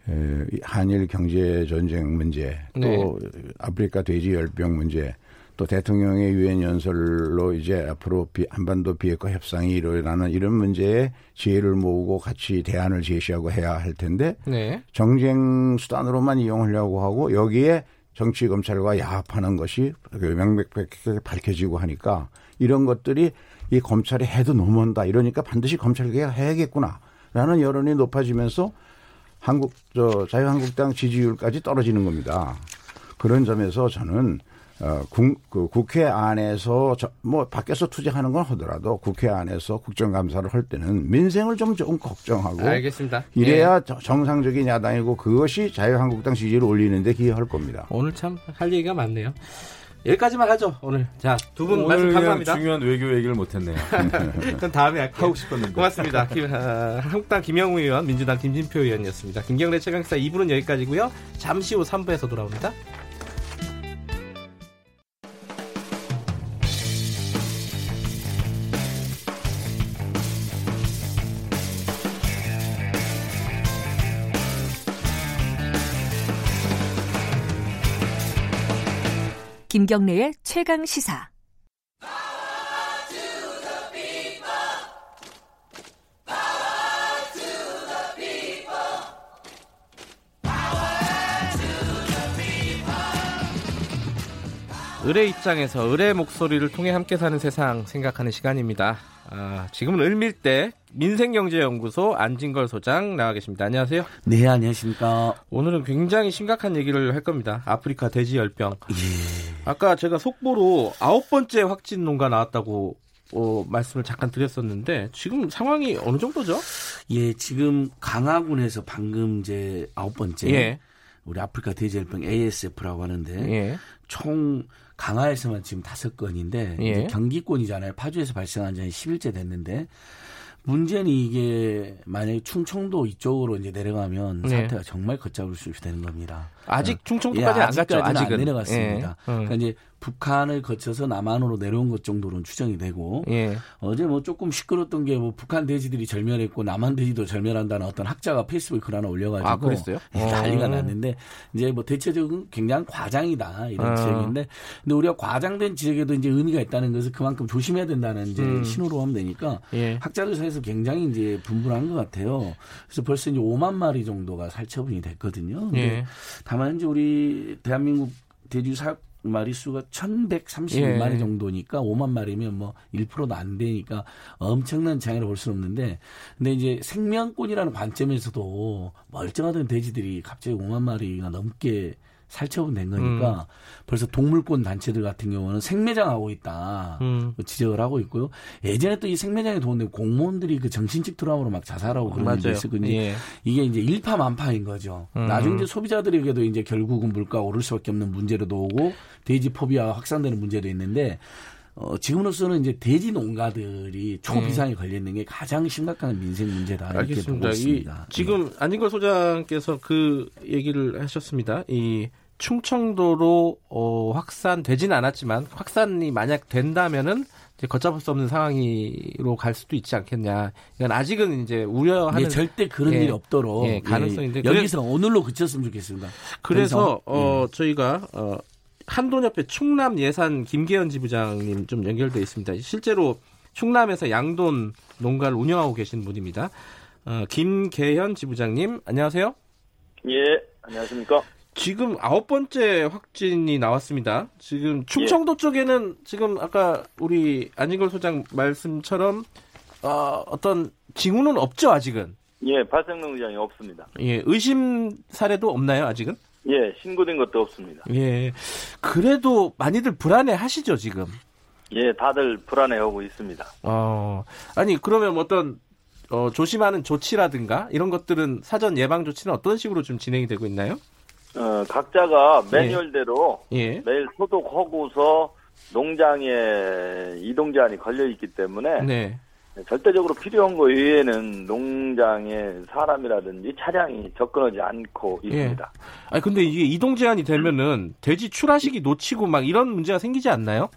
예, 한일 경제 전쟁 문제, 또 네. 아프리카 돼지 열병 문제, 또 대통령의 유엔 연설로 이제 앞으로 비, 한반도 비핵화 협상이 일어나는 이런 문제에 지혜를 모으고 같이 대안을 제시하고 해야 할 텐데 네. 정쟁 수단으로만 이용하려고 하고 여기에 정치 검찰과 야합하는 것이 명백하게 밝혀지고 하니까 이런 것들이 이 검찰이 해도 넘어온다 이러니까 반드시 검찰 개혁 해야겠구나라는 여론이 높아지면서 한국 저 자유한국당 지지율까지 떨어지는 겁니다. 그런 점에서 저는 어, 국, 그 국회 안에서 저, 뭐 밖에서 투쟁하는 건 하더라도 국회 안에서 국정감사를 할 때는 민생을 좀 조금 걱정하고 알겠습니다. 이래야 예. 정상적인 야당이고 그것이 자유한국당 지지를 올리는데 기여할 겁니다. 오늘 참 할 얘기가 많네요. 여기까지만 하죠 오늘. 자 두 분 말씀 감사합니다. 중요한 외교 얘기를 못했네요. 그건 다음에 할게요. 하고 싶었는데. 고맙습니다. 김, 어, 한국당 김영우 의원, 민주당 김진표 의원이었습니다. 김경래 최강사 2부는 여기까지고요. 잠시 후 3부에서 돌아옵니다. 김경래의 최강 시사. 을의 입장에서 을의 목소리를 통해 함께 사는 세상 생각하는 시간입니다. 아, 지금은 을밀대 민생경제연구소 안진걸 소장 나와 계십니다. 안녕하세요. 네, 안녕하십니까. 오늘은 굉장히 심각한 얘기를 할 겁니다. 아프리카 돼지열병. 예. 아까 제가 속보로 아홉 번째 확진 농가 나왔다고 어, 말씀을 잠깐 드렸었는데 지금 상황이 어느 정도죠? 예, 지금 강화군에서 방금 이제 아홉 번째 예. 우리 아프리카 돼지열병 ASF라고 하는데 예. 총 강화에서만 지금 다섯 건인데 예. 경기권이잖아요. 파주에서 발생한 지 10일째 됐는데 문제는 이게 만약에 충청도 이쪽으로 이제 내려가면 네. 사태가 정말 걷잡을 수 있게 되는 겁니다. 아직 어. 충청도까지 예, 안 갔죠. 아직은 안 내려갔습니다. 예. 그러니까 이제 북한을 거쳐서 남한으로 내려온 것 정도로는 추정이 되고 예. 어제 뭐 조금 시끄럽던 게 뭐 북한 돼지들이 절멸했고 남한 돼지도 절멸한다는 어떤 학자가 페이스북에 글 하나 올려가지고 아, 그랬어요? 난리가 어. 났는데 이제 뭐 대체적인 굉장히 과장이다 이런 어. 지적인데 근데 우리가 과장된 지적에도 이제 의미가 있다는 것을 그만큼 조심해야 된다는 이제 음. 신호로 하면 되니까 예. 학자들 사이에서 굉장히 이제 분분한 것 같아요. 그래서 벌써 이제 5만 마리 정도가 살처분이 됐거든요. 예. 다만 이제 우리 대한민국 돼지 사 마리수가 1132마리 예. 정도니까 5만 마리면 뭐 1%도 안 되니까 엄청난 장애를 볼 수는 없는데 근데 이제 생명권이라는 관점에서도 멀쩡하던 돼지들이 갑자기 5만 마리가 넘게 살처분된 거니까 음. 벌써 동물권 단체들 같은 경우는 생매장하고 있다 음. 지적을 하고 있고요. 예전에 또 이 생매장에 도는데 공무원들이 그 정신적 트라우마로 막 자살하고 그런 일도 있었거든요. 예. 이게 이제 일파만파인 거죠. 음. 나중에 이제 소비자들에게도 이제 결국은 물가 오를 수밖에 없는 문제로도 오고 돼지 포비아 확산되는 문제도 있는데 어, 지금으로서는 이제 돼지 농가들이 초비상에 네. 걸려 있는 게 가장 심각한 민생 문제다 이렇게 알겠습니다. 보고 있습니다. 이, 지금 네. 안진걸 소장께서 그 얘기를 하셨습니다. 이 충청도로 어, 확산되지는 않았지만 확산이 만약 된다면은 이제 걷잡을 수 없는 상황으로 갈 수도 있지 않겠냐. 이건 아직은 이제 우려하는 예, 절대 그런 예, 일이 없도록 예, 가능성인데 예, 여기서 오늘로 그쳤으면 좋겠습니다. 그래서, 그래서 어, 예. 저희가 어, 한돈협회 충남 예산 김계현 지부장님 좀 연결돼 있습니다. 실제로 충남에서 양돈 농가를 운영하고 계신 분입니다. 어, 김계현 지부장님 안녕하세요. 예, 안녕하십니까. 지금 아홉 번째 확진이 나왔습니다. 지금 충청도 예. 쪽에는 지금 아까 우리 안진걸 소장 말씀처럼 어, 어떤 징후는 없죠 아직은. 예, 발생 능력이 없습니다. 예, 의심 사례도 없나요 아직은? 예, 신고된 것도 없습니다. 예, 그래도 많이들 불안해 하시죠 지금? 예, 다들 불안해하고 있습니다. 어, 아니 그러면 어떤 어, 조심하는 조치라든가 이런 것들은 사전 예방 조치는 어떤 식으로 좀 진행이 되고 있나요? 어, 각자가 예. 매뉴얼대로 예. 매일 소독하고서 농장에 이동 제한이 걸려 있기 때문에 네. 절대적으로 필요한 거 외에는 농장에 사람이라든지 차량이 접근하지 않고 예. 있습니다. 예. 아니 근데 이게 이동 제한이 되면은 돼지 출하식이 놓치고 막 이런 문제가 생기지 않나요?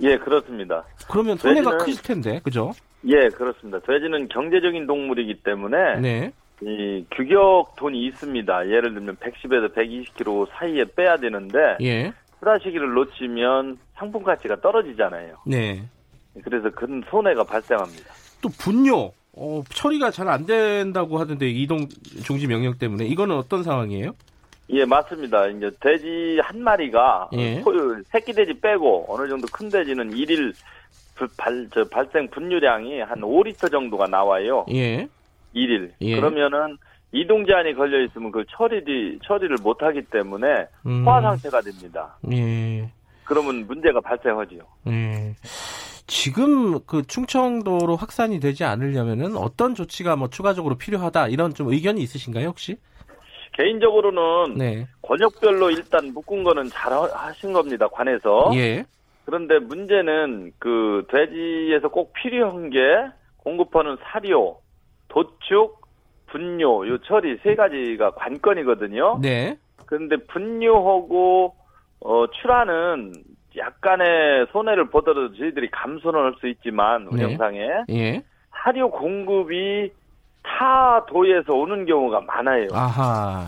예, 그렇습니다. 그러면 손해가 돼지는, 크실 텐데, 그죠? 예, 그렇습니다. 돼지는 경제적인 동물이기 때문에 네. 이 규격 돈이 있습니다. 예를 들면 110에서 120kg 사이에 빼야 되는데 예. 출하시기를 놓치면 상품 가치가 떨어지잖아요. 네. 그래서 큰 손해가 발생합니다. 또 분뇨 어, 처리가 잘 안 된다고 하던데 이동 중지 명령 때문에 이거는 어떤 상황이에요? 예, 맞습니다. 이제 돼지 한 마리가 예. 새끼 돼지 빼고 어느 정도 큰 돼지는 일일 발, 저 발생 분유량이 한 5리터 정도가 나와요. 예. 1일. 예. 그러면은 이동 제한이 걸려 있으면 그 처리를 처리를 못 하기 때문에 음. 포화 상태가 됩니다. 예. 그러면 문제가 발생하지요. 예. 지금 그 충청도로 확산이 되지 않으려면은 어떤 조치가 뭐 추가적으로 필요하다 이런 좀 의견이 있으신가요 혹시? 개인적으로는 네. 권역별로 일단 묶은 거는 잘 하신 겁니다 관에서. 예. 그런데 문제는 그 돼지에서 꼭 필요한 게 공급하는 사료, 도축, 분뇨, 요 처리 세 가지가 관건이거든요. 네. 그런데 분뇨하고 어, 출하는 약간의 손해를 보더라도 저희들이 감소는 할 수 있지만 네. 운영상에 예. 사료 공급이 타 도에서 오는 경우가 많아요. 아하.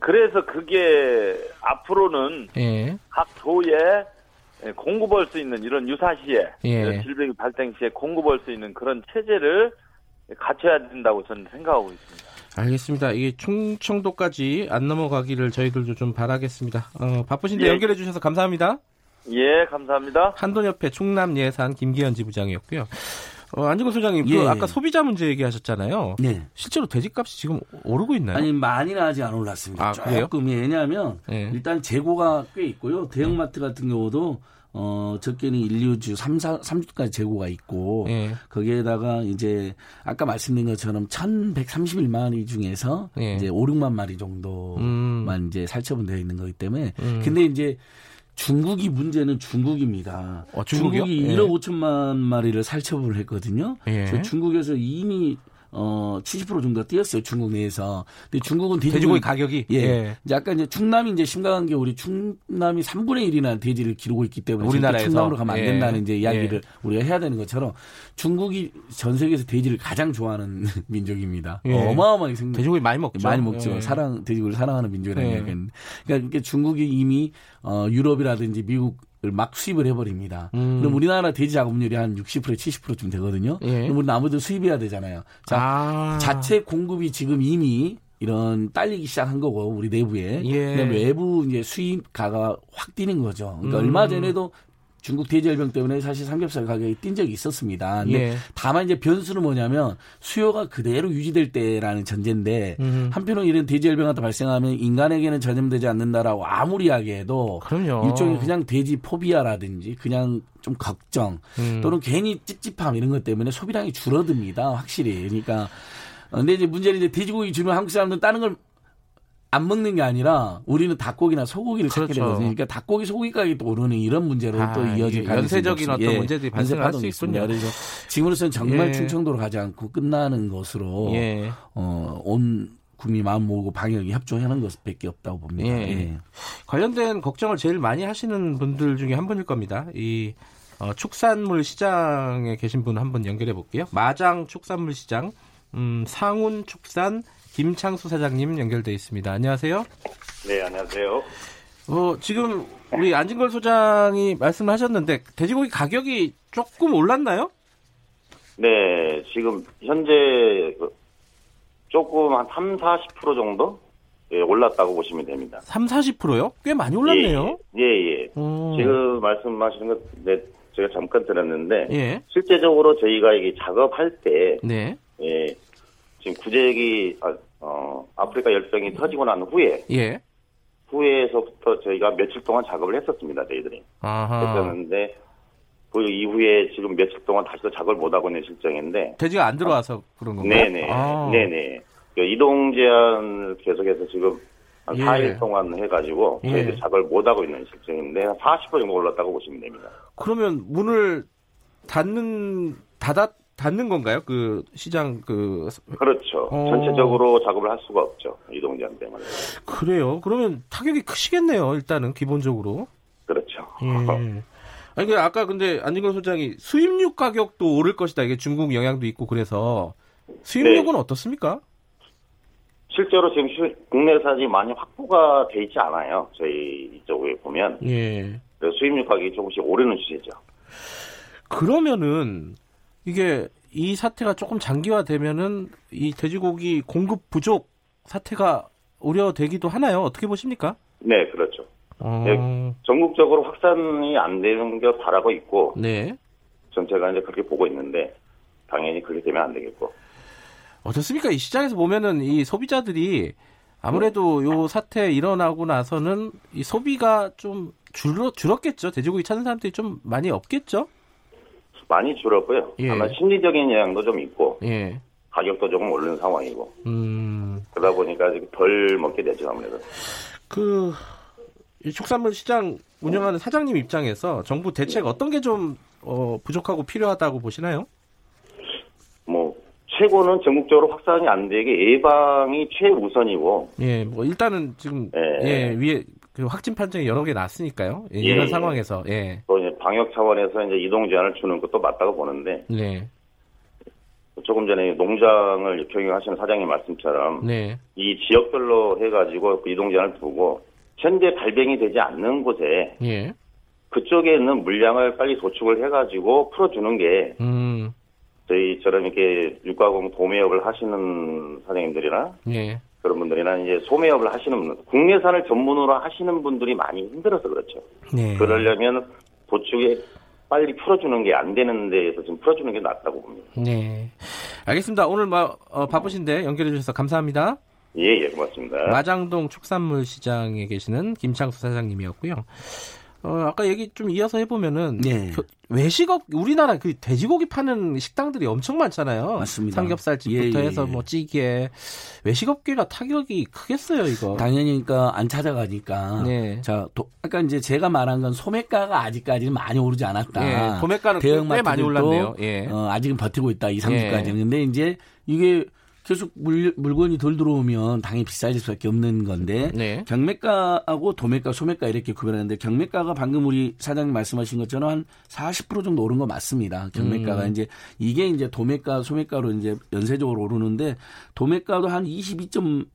그래서 그게 앞으로는 예. 각 도에 공급할 수 있는 이런 유사시에 예. 질병이 발생 시에 공급할 수 있는 그런 체제를 갖춰야 된다고 저는 생각하고 있습니다. 알겠습니다. 이게 충청도까지 안 넘어가기를 저희들도 좀 바라겠습니다. 어, 바쁘신데 예. 연결해 주셔서 감사합니다. 예, 감사합니다. 한돈협회 충남 예산 김기현 지부장이었고요. 어, 안진걸 소장님, 그 예, 그 아까 소비자 문제 얘기하셨잖아요. 네. 실제로 돼지값이 지금 오르고 있나요? 아니 많이는 아직 안 올랐습니다. 아, 조금 왜냐하면 네. 일단 재고가 꽤 있고요. 대형마트 같은 경우도 어, 적게는 1, 2주, 3, 4, 3주까지 재고가 있고, 예. 거기에다가 이제, 아까 말씀드린 것처럼 1131마리 중에서 예. 이제 5, 6만 마리 정도만 음. 이제 살처분되어 있는 거기 때문에, 음. 근데 이제 중국이 문제는 중국입니다. 어, 중국이 예. 1억 5천만 마리를 살처분을 했거든요. 예. 중국에서 이미 어, 70% 정도 뛰었어요. 중국 내에서. 근데 중국은 돼지고기, 돼지고기 가격이 예. 예. 이제 아까 이제 충남이 이제 심각한 게 우리 충남이 3분의 1이나 돼지를 기르고 있기 때문에 우리나라에서 충남으로 가면 안 예. 된다는 예. 이제 이야기를 예. 우리가 해야 되는 것처럼 중국이 전 세계에서 돼지를 가장 좋아하는 민족입니다. 예. 어마어마하게 생 돼지고기 많이 먹죠. 많이 먹죠. 예. 사랑 돼지고기를 사랑하는 민족이라는 이야기는. 그러니까 중국이 이미 어 유럽이라든지 미국 막 수입을 해버립니다. 음. 그럼 우리나라 돼지 작업률이 한 60% 70%쯤 되거든요. 예. 그럼 우리 나무도 수입해야 되잖아요. 자, 아. 자체 공급이 지금 이미 이런 딸리기 시작한 거고 우리 내부에 예. 외부 이제 수입가가 확 뛰는 거죠. 그러니까 음. 얼마 전에도 중국 돼지열병 때문에 사실 삼겹살 가격이 뛴 적이 있었습니다. 근데 예. 다만 이제 변수는 뭐냐면 수요가 그대로 유지될 때라는 전제인데 음. 한편으로 이런 돼지열병 같은 발생하면 인간에게는 전염되지 않는다라고 아무리 이야기해도 그럼요. 일종의 그냥 돼지 포비아라든지 그냥 좀 걱정 음. 또는 괜히 찝찝함 이런 것 때문에 소비량이 줄어듭니다. 확실히. 그러니까 근데 이제 문제는 이제 돼지고기 주면 한국 사람들은 다른 걸 안 먹는 게 아니라 우리는 닭고기나 소고기를 그렇죠. 찾게 되거든요. 그러니까 닭고기 소고기 가격이 또 오르는 이런 문제로 아, 또 이어질 가능성이 연쇄적인 어떤 예, 문제들이 발생할 수 있군요. 그래서 지금으로서는 정말 예. 충청도로 가지 않고 끝나는 것으로 예. 어, 온 국민 마음 모으고 방역이 협조하는 것밖에 없다고 봅니다. 예. 예. 관련된 걱정을 제일 많이 하시는 분들 중에 한 분일 겁니다. 이 어, 축산물 시장에 계신 분한분 연결해 볼게요. 마장 축산물 시장, 음, 상훈 축산 김창수 사장님 연결돼 있습니다. 안녕하세요. 네, 안녕하세요. 어, 지금 우리 안진걸 소장이 말씀하셨는데 돼지고기 가격이 조금 올랐나요? 네, 지금 현재 조금 한 3, 40% 정도 예, 올랐다고 보시면 됩니다. 3, 40%요? 꽤 많이 올랐네요. 예, 예. 예. 지금 말씀하시는 것 네, 제가 잠깐 들었는데 예. 실제적으로 저희가 이게 작업할 때 네. 예, 지금 구제액이 아, 어, 아프리카 열병이 터지고 난 후에 예. 후에서부터 저희가 며칠 동안 작업을 했었습니다. 저희들이 아하. 했었는데 그 이후에 지금 며칠 동안 다시 또 작업을 못 하고 있는 실정인데 돼지가 안 들어와서 그런 건가요? 네네 아. 네네 그 이동 제한을 계속해서 지금 한 예. 4일 동안 해가지고 예. 저희들이 작업을 못 하고 있는 실정인데 한 40% 정도 올랐다고 보시면 됩니다. 그러면 문을 닫는 닫았 닫는 건가요? 그 시장 그 그렇죠. 어... 전체적으로 작업을 할 수가 없죠. 이동 제한 때문에. 그래요. 그러면 타격이 크시겠네요. 일단은 기본적으로. 그렇죠. 예. 아니 그 아까 근데 안진걸 소장이 수입육 가격도 오를 것이다. 이게 중국 영향도 있고 그래서 수입육은 네. 어떻습니까? 실제로 지금 국내산이 많이 확보가 돼 있지 않아요. 저희 이쪽에 보면. 예. 수입육 가격이 조금씩 오르는 추세죠. 그러면은 이게 이 사태가 조금 장기화되면은 이 돼지고기 공급 부족 사태가 우려되기도 하나요? 어떻게 보십니까? 네, 그렇죠. 어... 네, 전국적으로 확산이 안 되는 게 바라고 있고, 네. 전체가 이제 그렇게 보고 있는데 당연히 그렇게 되면 안 되겠고. 어떻습니까? 이 시장에서 보면은 이 소비자들이 아무래도 네. 요 사태 일어나고 나서는 이 소비가 좀 줄어 줄었겠죠. 돼지고기 찾는 사람들이 좀 많이 없겠죠. 많이 줄었고요. 예. 아마 심리적인 영향도 좀 있고 예. 가격도 조금 오르는 상황이고 음. 그러다 보니까 덜 먹게 되죠 아무래도. 그 축산물 시장 운영하는 사장님 입장에서 정부 대책 네. 어떤 게좀 어, 부족하고 필요하다고 보시나요? 뭐 최고는 전국적으로 확산이 안 되게 예방이 최우선이고. 예, 뭐 일단은 지금 예, 예 위에 그 확진 판정이 여러 개 났으니까요. 예, 이런 예. 상황에서 예. 또 이제 방역 차원에서 이제 이동 제한을 주는 것도 맞다고 보는데. 네. 조금 전에 농장을 경영하시는 사장님 말씀처럼 네. 이 지역별로 해가지고 그 이동장을 두고 현재 발병이 되지 않는 곳에 예. 그쪽에 있는 물량을 빨리 도축을 해가지고 풀어주는 게 음. 저희처럼 이렇게 육가공 도매업을 하시는 사장님들이나 예. 그런 분들이나 이제 소매업을 하시는 분, 국내산을 전문으로 하시는 분들이 많이 힘들어서 그렇죠. 네. 그러려면 도축에 빨리 풀어주는 게 안 되는 데에서 지금 풀어주는 게 낫다고 봅니다. 네. 알겠습니다. 오늘 뭐, 어, 바쁘신데 연결해 주셔서 감사합니다. 예, 예, 고맙습니다. 마장동 축산물 시장에 계시는 김창수 사장님이었고요. 어, 아까 얘기 좀 이어서 해보면은 네. 외식업 우리나라 그 돼지고기 파는 식당들이 엄청 많잖아요. 맞습니다. 삼겹살집부터 예, 예, 해서 뭐 찌개 외식업계가 타격이 크겠어요, 이거. 당연히 그러니까 안 찾아가니까. 네. 자, 도, 아까 이제 제가 말한 건 소매가가 아직까지는 많이 오르지 않았다. 예, 소매가는 꽤 많이 올랐네요. 예. 어, 아직은 버티고 있다. 2, 3주까지는. 예. 근데 이제 이게 계속 물, 물건이 덜 들어오면 당연히 비싸질 수밖에 없는 건데 네. 경매가하고 도매가, 소매가 이렇게 구별하는데 경매가가 방금 우리 사장님 말씀하신 것처럼 한 40% 정도 오른 거 맞습니다. 경매가가 음. 이제 이게 이제 도매가, 소매가로 이제 연쇄적으로 오르는데 도매가도 한 22.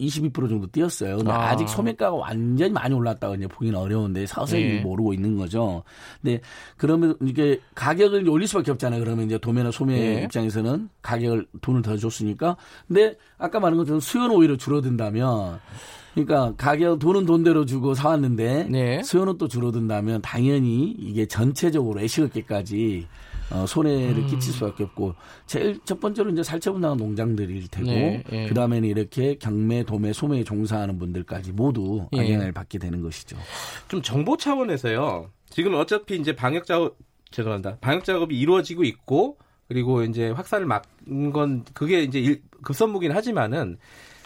22% 정도 뛰었어요. 근데 아. 직 소매가가 완전히 많이 올랐다고 이제 보기는 어려운데 서서히 네. 모르고 있는 거죠. 근데 그러면 이게 가격을 올릴 수밖에 없잖아요. 그러면 이제 도매나 소매 네. 입장에서는 가격을 돈을 더 줬으니까. 근데 아까 말한 것처럼 수요는 오히려 줄어든다면 그러니까 가격 돈은 돈대로 주고 사왔는데 네. 수요는 또 줄어든다면 당연히 이게 전체적으로 애식업계까지 어, 손해를 음. 끼칠 수밖에 없고 제일 첫 번째로 이제 살처분당한 농장들일 테고 네, 예. 그다음에는 이렇게 경매, 도매, 소매에 종사하는 분들까지 모두 예. 영향을 받게 되는 것이죠. 좀 정보 차원에서요. 지금 어차피 이제 방역 작업 죄송합니다. 방역 작업이 이루어지고 있고 그리고 이제 확산을 막은 건 그게 이제 일, 급선무긴 하지만은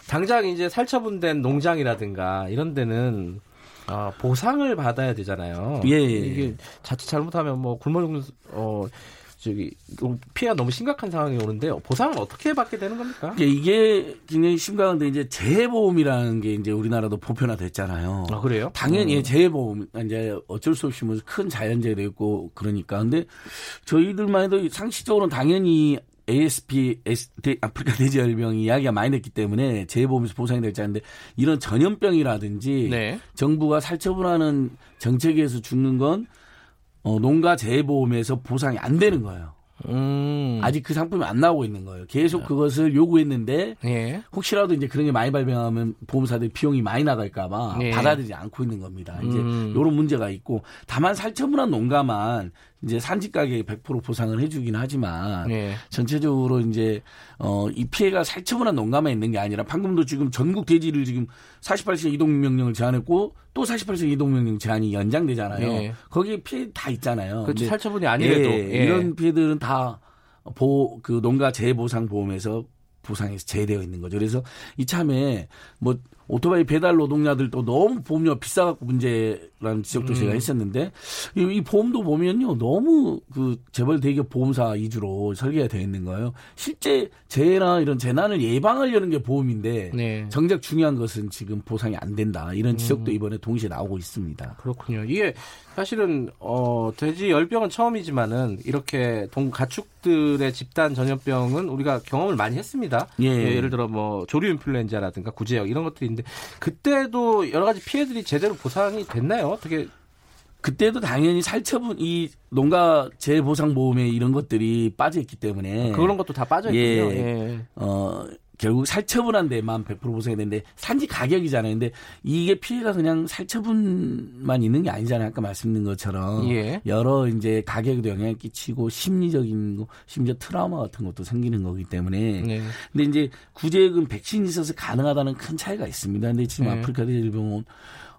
당장 이제 살처분된 농장이라든가 이런 데는 아, 보상을 받아야 되잖아요. 예, 예. 이게 자칫 잘못하면 뭐 굶어 죽는 어 저기 피해가 너무 심각한 상황이 오는데 보상을 어떻게 받게 되는 겁니까? 이게 굉장히 심각한데 이제 재해보험이라는 게 이제 우리나라도 보편화됐잖아요. 아 그래요? 당연히 음. 재해보험 이제 어쩔 수 없이 뭐 큰 자연재해도 있고 그러니까 근데 저희들만 해도 상식적으로는 당연히 ASP, 아프리카 돼지열병이 이야기가 많이 됐기 때문에 재해보험에서 보상이 될지 않는데 이런 전염병이라든지 네. 정부가 살처분하는 정책에서 죽는 건 어, 농가 재해보험에서 보상이 안 되는 거예요. 음. 아직 그 상품이 안 나오고 있는 거예요. 계속 그것을 요구했는데 예. 혹시라도 이제 그런 게 많이 발병하면 보험사들이 비용이 많이 나갈까봐 예. 받아들이지 않고 있는 겁니다. 이제 음. 이런 문제가 있고 다만 살처분한 농가만 이제 산지 가격에 100% 보상을 해주긴 하지만 예. 전체적으로 이제 어이 피해가 살처분한 농가만 있는 게 아니라 방금도 지금 전국 대지를 지금 48시간 이동 명령을 제한했고 또 48시간 이동 명령 제한이 연장되잖아요. 예. 거기에 피해 다 있잖아요. 그렇죠. 살처분이 아니래도 예, 예. 이런 피해들은 다 보 그 농가 재보상 보험에서 보상에서 제외되어 있는 거죠. 그래서 이참에 뭐 오토바이 배달 노동자들도 너무 보험료가 비싸갖고 문제라는 지적도 음. 제가 했었는데 이, 이, 보험도 보면요 너무 그 재벌 대기업 보험사 위주로 설계가 되어 있는 거예요. 실제 재해나 이런 재난을 예방하려는 게 보험인데 네. 정작 중요한 것은 지금 보상이 안 된다 이런 지적도 음. 이번에 동시에 나오고 있습니다. 그렇군요. 이게 사실은 어 돼지 열병은 처음이지만은 이렇게 동 가축들의 집단 전염병은 우리가 경험을 많이 했습니다. 예. 예 를 들어 뭐 조류 인플루엔자라든가 구제역 이런 것들이 있는데 그때도 여러 가지 피해들이 제대로 보상이 됐나요? 어떻게 그때도 당연히 살처분 이 농가 재보상 보험에 이런 것들이 빠져 있기 때문에 그런 것도 다 빠져 있군요. 예. 예. 어 결국 살처분한 데 만 100% 보상이 되는데 산지 가격이잖아요. 근데 이게 피해가 그냥 살처분만 있는 게 아니잖아요. 아까 말씀드린 것처럼 예. 여러 이제 가격에도 영향을 끼치고 심리적인 거, 심지어 트라우마 같은 것도 생기는 거기 때문에. 네. 근데 이제 구제금 백신이 있어서 가능하다는 큰 차이가 있습니다. 근데 지금 네. 아프리카 대질병은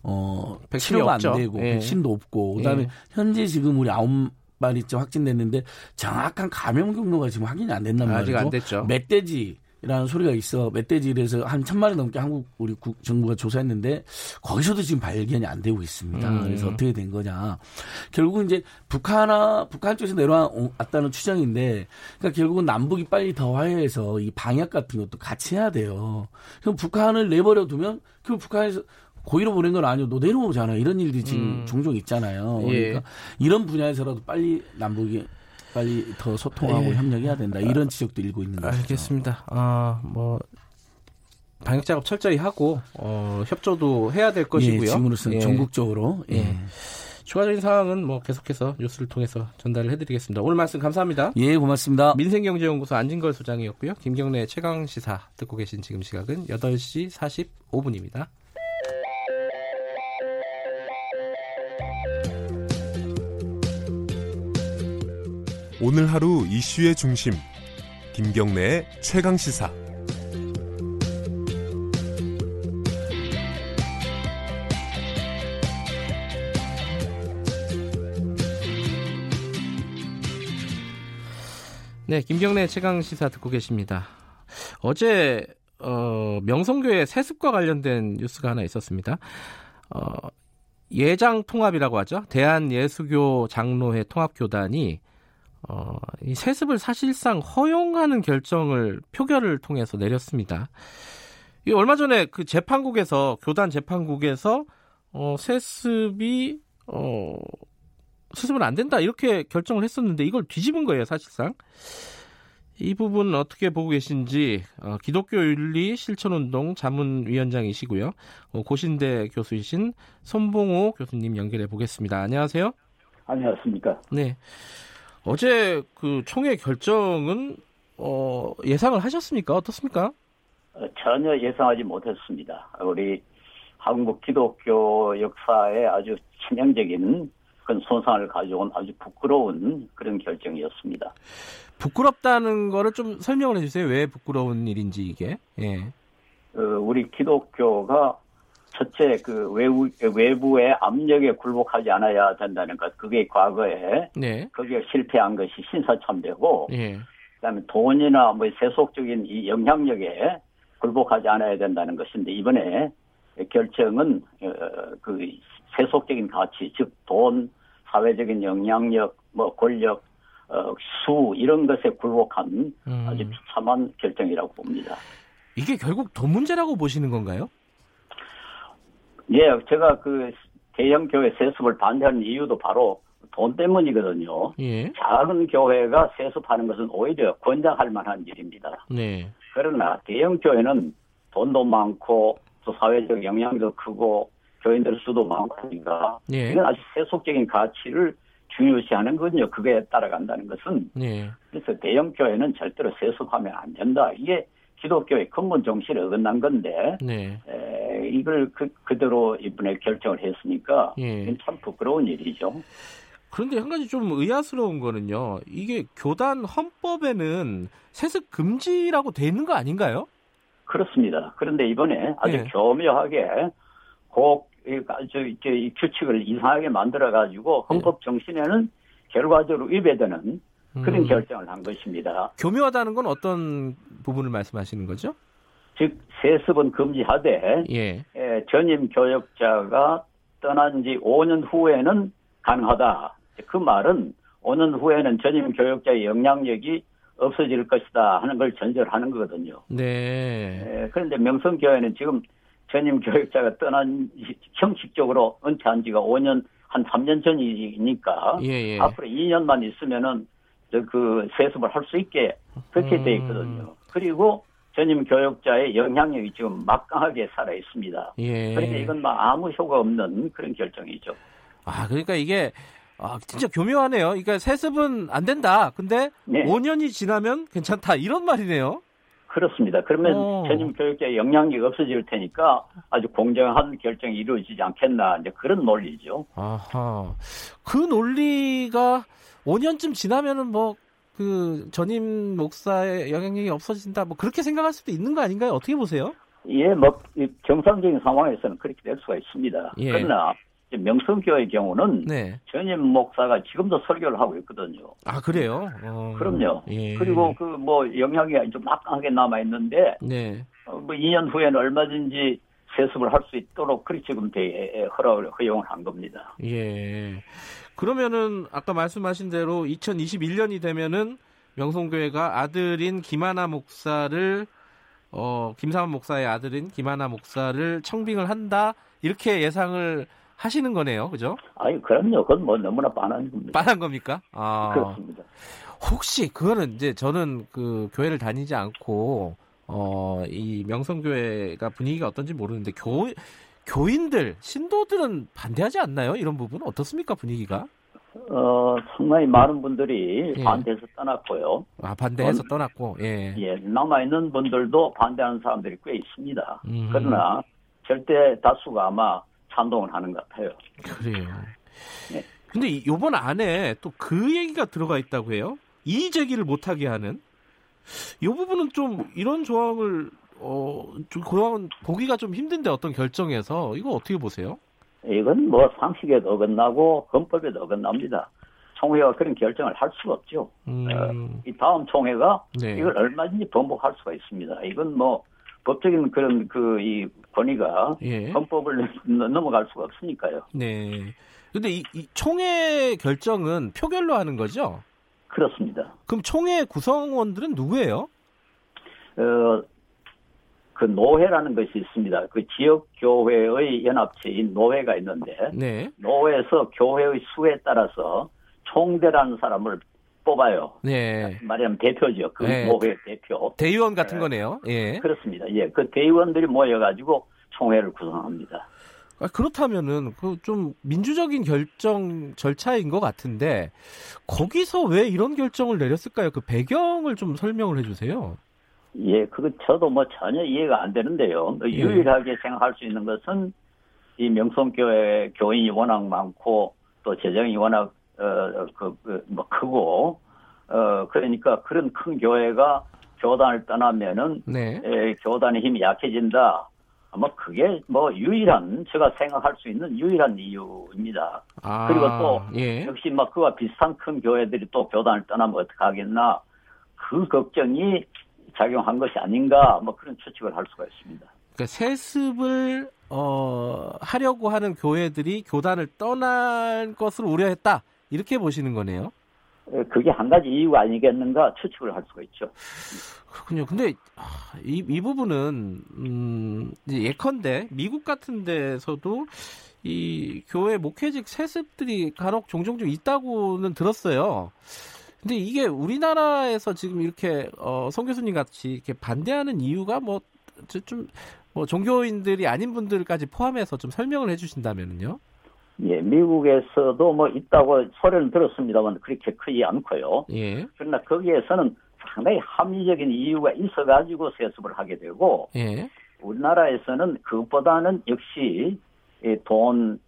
어 치료가 없죠. 안 되고 예. 백신도 없고 그다음에 예. 현재 지금 우리 아홉 마리 좀 확진됐는데 정확한 감염 경로가 지금 확인이 안 된단 말이죠. 아직 안 됐죠. 멧돼지 이 라는 소리가 있어 멧돼지에서 한 천마리 넘게 한국 우리 국, 정부가 조사했는데 거기서도 지금 발견이 안 되고 있습니다. 음. 그래서 어떻게 된 거냐. 결국 이제 북한아 북한 쪽에서 내려왔다는 추정인데 그러니까 결국은 남북이 빨리 더 화해해서 이 방역 같은 것도 같이 해야 돼요. 그럼 북한을 내버려 두면 그 북한에서 고의로 보낸 건 아니고 너 내려오잖아. 이런 일들이 지금 음. 종종 있잖아요. 예. 그러니까 예. 이런 분야에서라도 빨리 남북이 빨리 더 소통하고 예. 협력해야 된다. 이런 지적도 일고 있는 거죠. 알겠습니다. 아, 뭐 방역 작업 철저히 하고 어, 협조도 해야 될 것이고요. 예, 지금으로서는 예. 전국적으로 예. 예. 추가적인 사항은 뭐 계속해서 뉴스를 통해서 전달을 해드리겠습니다. 오늘 말씀 감사합니다. 예, 고맙습니다. 민생경제연구소 안진걸 소장이었고요. 김경래 최강 시사 듣고 계신 지금 시각은 8시 45분입니다. 오늘 하루 이슈의 중심 김경래의 최강 시사. 네, 김경래 최강 시사 듣고 계십니다. 어제 어, 명성교회 세습과 관련된 뉴스가 하나 있었습니다. 어, 예장 통합이라고 하죠. 대한예수교 장로회 통합교단이 어, 이 세습을 사실상 허용하는 결정을 표결을 통해서 내렸습니다. 이 얼마 전에 그 재판국에서 교단 재판국에서 어, 세습이 어, 수습은 안 된다 이렇게 결정을 했었는데 이걸 뒤집은 거예요 사실상. 이 부분 어떻게 보고 계신지 어, 기독교 윤리 실천운동 자문위원장이시고요. 어, 고신대 교수이신 손봉호 교수님 연결해 보겠습니다. 안녕하세요. 안녕하십니까. 네 어제 그 총회 결정은 어, 예상을 하셨습니까 어떻습니까 어, 전혀 예상하지 못했습니다 우리 한국 기독교 역사에 아주 치명적인 큰 손상을 가져온 아주 부끄러운 그런 결정이었습니다. 부끄럽다는 거를 좀 설명을 해주세요. 왜 부끄러운 일인지 이게. 예. 어, 우리 기독교가 첫째 그 외부 외부의 압력에 굴복하지 않아야 된다는 것. 그게 과거에 네. 그게 실패한 것이 신사참배고. 예. 그다음에 돈이나 뭐 세속적인 이 영향력에 굴복하지 않아야 된다는 것인데 이번에 결정은 어, 그 세속적인 가치, 즉 돈, 사회적인 영향력, 뭐 권력, 어, 수 이런 것에 굴복한 음. 아주 비참한 결정이라고 봅니다. 이게 결국 돈 문제라고 보시는 건가요? 예, 제가 그 대형 교회 세습을 반대하는 이유도 바로 돈 때문이거든요. 예. 작은 교회가 세습하는 것은 오히려 권장할 만한 일입니다. 네. 그러나 대형 교회는 돈도 많고 또 사회적 영향도 크고 교인들 수도 많으니까 예. 이건 아주 세속적인 가치를 중요시하는 거든요. 그게 따라간다는 것은 예. 그래서 대형 교회는 절대로 세속하면 안 된다. 이게 기독교의 근본 정신에 어긋난 건데 네. 에, 이걸 그, 그대로 이번에 결정을 했으니까 예. 참 부끄러운 일이죠. 그런데 한 가지 좀 의아스러운 거는요. 이게 교단 헌법에는 세습 금지라고 돼 있는 거 아닌가요? 그렇습니다. 그런데 이번에 아주 네. 교묘하게 꼭 이, 규칙을 이상하게 만들어 가지고 헌법 네. 정신에는 결과적으로 위배되는 그런 음. 결정을 한 것입니다. 교묘하다는 건 어떤 부분을 말씀하시는 거죠? 즉 세습은 금지하되 예. 예, 전임 교역자가 떠난 지 5년 후에는 가능하다. 그 말은 5년 후에는 전임 교역자의 영향력이 없어질 것이다 하는 걸 전제하는 거거든요. 네. 예, 그런데 명성교회는 지금 전임 교육자가 떠난 형식적으로 은퇴한 지가 5년 한 3년 전이니까 예, 예. 앞으로 2년만 있으면은 그 세습을 할 수 있게 그렇게 음. 돼 있거든요. 그리고 전임 교육자의 영향력이 지금 막강하게 살아 있습니다. 예. 그러니까 이건 뭐 아무 효과 없는 그런 결정이죠. 아 그러니까 이게 아, 진짜 교묘하네요. 그러니까 세습은 안 된다. 근데 네. 5년이 지나면 괜찮다. 이런 말이네요. 그렇습니다. 그러면 오. 전임 교육자의 영향력이 없어질 테니까 아주 공정한 결정이 이루어지지 않겠나 이제 그런 논리죠. 아하. 그 논리가 5년쯤 지나면은 뭐 그 전임 목사의 영향력이 없어진다 뭐 그렇게 생각할 수도 있는 거 아닌가요? 어떻게 보세요? 예, 뭐 정상적인 상황에서는 그렇게 될 수가 있습니다. 예. 그러나 명성교의 경우는 네. 전임 목사가 지금도 설교를 하고 있거든요. 아 그래요? 어... 그럼요. 예. 그리고 그 뭐 영향이 좀 막강하게 남아 있는데 네. 어, 뭐 2년 후에는 얼마든지 세습을 할 수 있도록 그렇게 지금 대 허락을 허용을 한 겁니다. 예. 그러면은 아까 말씀하신 대로 2021년이 되면은 명성교회가 아들인 김하나 목사를 어 김상환 목사의 아들인 김하나 목사를 청빙을 한다 이렇게 예상을 하시는 거네요, 그죠? 아니 그럼요. 그건 뭐 너무나 빤한 겁니다. 빤한 겁니까? 아, 그렇습니다. 혹시 그거는 이제 저는 그 교회를 다니지 않고 어, 이 명성교회가 분위기가 어떤지 모르는데 교 교인들 신도들은 반대하지 않나요? 이런 부분 어떻습니까 분위기가? 어, 상당히 많은 분들이 예. 반대해서 떠났고요. 아, 반대해서 떠났고, 예. 예, 남아있는 분들도 반대하는 사람들이 꽤 있습니다. 음. 그러나 절대 다수가 아마 찬동을 하는 것 같아요. 그래요. 네. 근데 요번 안에 또 그 얘기가 들어가 있다고 해요. 이의 제기를 못하게 하는. 이 부분은 좀 이런 조항을 어, 좀 그런 보기가 좀 힘든데 어떤 결정에서 이거 어떻게 보세요? 이건 뭐 상식에도 어긋나고 헌법에도 어긋납니다. 총회가 그런 결정을 할 수가 없죠. 음. 어, 이 다음 총회가 네. 이걸 얼마든지 번복할 수가 있습니다. 이건 뭐 법적인 그런 그 이 권위가 예. 헌법을 넘어갈 수가 없으니까요. 네. 근데 이, 이 총회 결정은 표결로 하는 거죠? 그렇습니다. 그럼 총회 구성원들은 누구예요? 어, 그 노회라는 것이 있습니다. 그 지역 교회의 연합체인 노회가 있는데 네. 노회에서 교회의 수에 따라서 총대라는 사람을 뽑아요. 네. 말하자면 대표죠. 그 네. 노회 대표. 대의원 같은 네. 거네요. 예. 그렇습니다. 예. 그 대의원들이 모여가지고 총회를 구성합니다. 아, 그렇다면은 그 좀 민주적인 결정 절차인 것 같은데 거기서 왜 이런 결정을 내렸을까요? 그 배경을 좀 설명을 해주세요. 예, 그거 저도 뭐 전혀 이해가 안 되는데요. 예. 유일하게 생각할 수 있는 것은 이 명성교회 교인이 워낙 많고 또 재정이 워낙 어그 그, 뭐 크고 어 그러니까 그런 큰 교회가 교단을 떠나면은 네. 에, 교단의 힘이 약해진다. 아마 그게 뭐 유일한 제가 생각할 수 있는 유일한 이유입니다. 아, 그리고 또 예. 역시 막 그와 비슷한 큰 교회들이 또 교단을 떠나면 어떻게 하겠나 그 걱정이 작용한 것이 아닌가 뭐 그런 추측을 할 수가 있습니다. 그러니까 세습을 어, 하려고 하는 교회들이 교단을 떠날 것을 우려했다 이렇게 보시는 거네요. 그게 한 가지 이유가 아니겠는가 추측을 할 수가 있죠. 그렇군요. 근데 이, 이 부분은 음, 예컨대 미국 같은 데서도 이 교회 목회직 세습들이 간혹 종종 좀 있다고는 들었어요. 근데 이게 우리나라에서 지금 이렇게 어, 송 교수님 같이 이렇게 반대하는 이유가 뭐좀 뭐 종교인들이 아닌 분들까지 포함해서 좀 설명을 해주신다면요. 예, 미국에서도 뭐 있다고 소리는 들었습니다만 그렇게 크지 않고요. 예. 그러나 거기에서는 상당히 합리적인 이유가 있어가지고 세습을 하게 되고, 예. 우리나라에서는 그것보다는 역시 돈,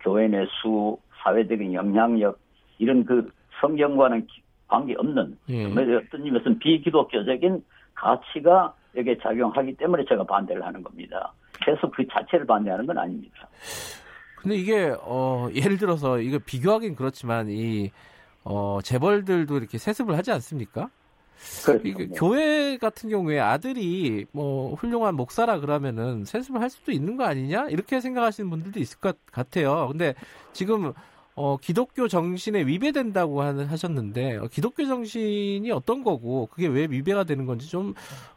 교회 내 수, 사회적인 영향력 이런 그 성경과는 관계없는 예. 어떤 의미에서는 비기독교적인 가치가 여기에 작용하기 때문에 제가 반대를 하는 겁니다. 그래서 그 자체를 반대하는 건 아닙니다. 근데 이게 어 예를 들어서 이거 비교하긴 그렇지만 이 어, 재벌들도 이렇게 세습을 하지 않습니까? 그렇죠. 이게 교회 같은 경우에 아들이 뭐 훌륭한 목사라 그러면은 세습을 할 수도 있는 거 아니냐 이렇게 생각하시는 분들도 있을 것 같아요. 근데 지금 어, 기독교 정신에 위배된다고 하셨는데 어, 기독교 정신이 어떤 거고 그게 왜 위배가 되는 건지 좀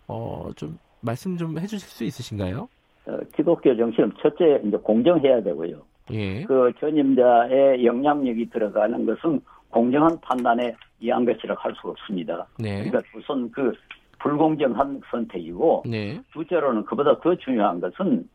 어, 좀 말씀 좀 해주실 수 있으신가요? 어, 기독교 정신은 첫째 이제 공정해야 되고요. 예. 그 전임자의 영향력이 들어가는 것은 공정한 판단에 의한 것이라고 할 수가 없습니다. 네. 그러니까 우선 그 불공정한 선택이고 네. 둘째로는 그보다 더 중요한 것은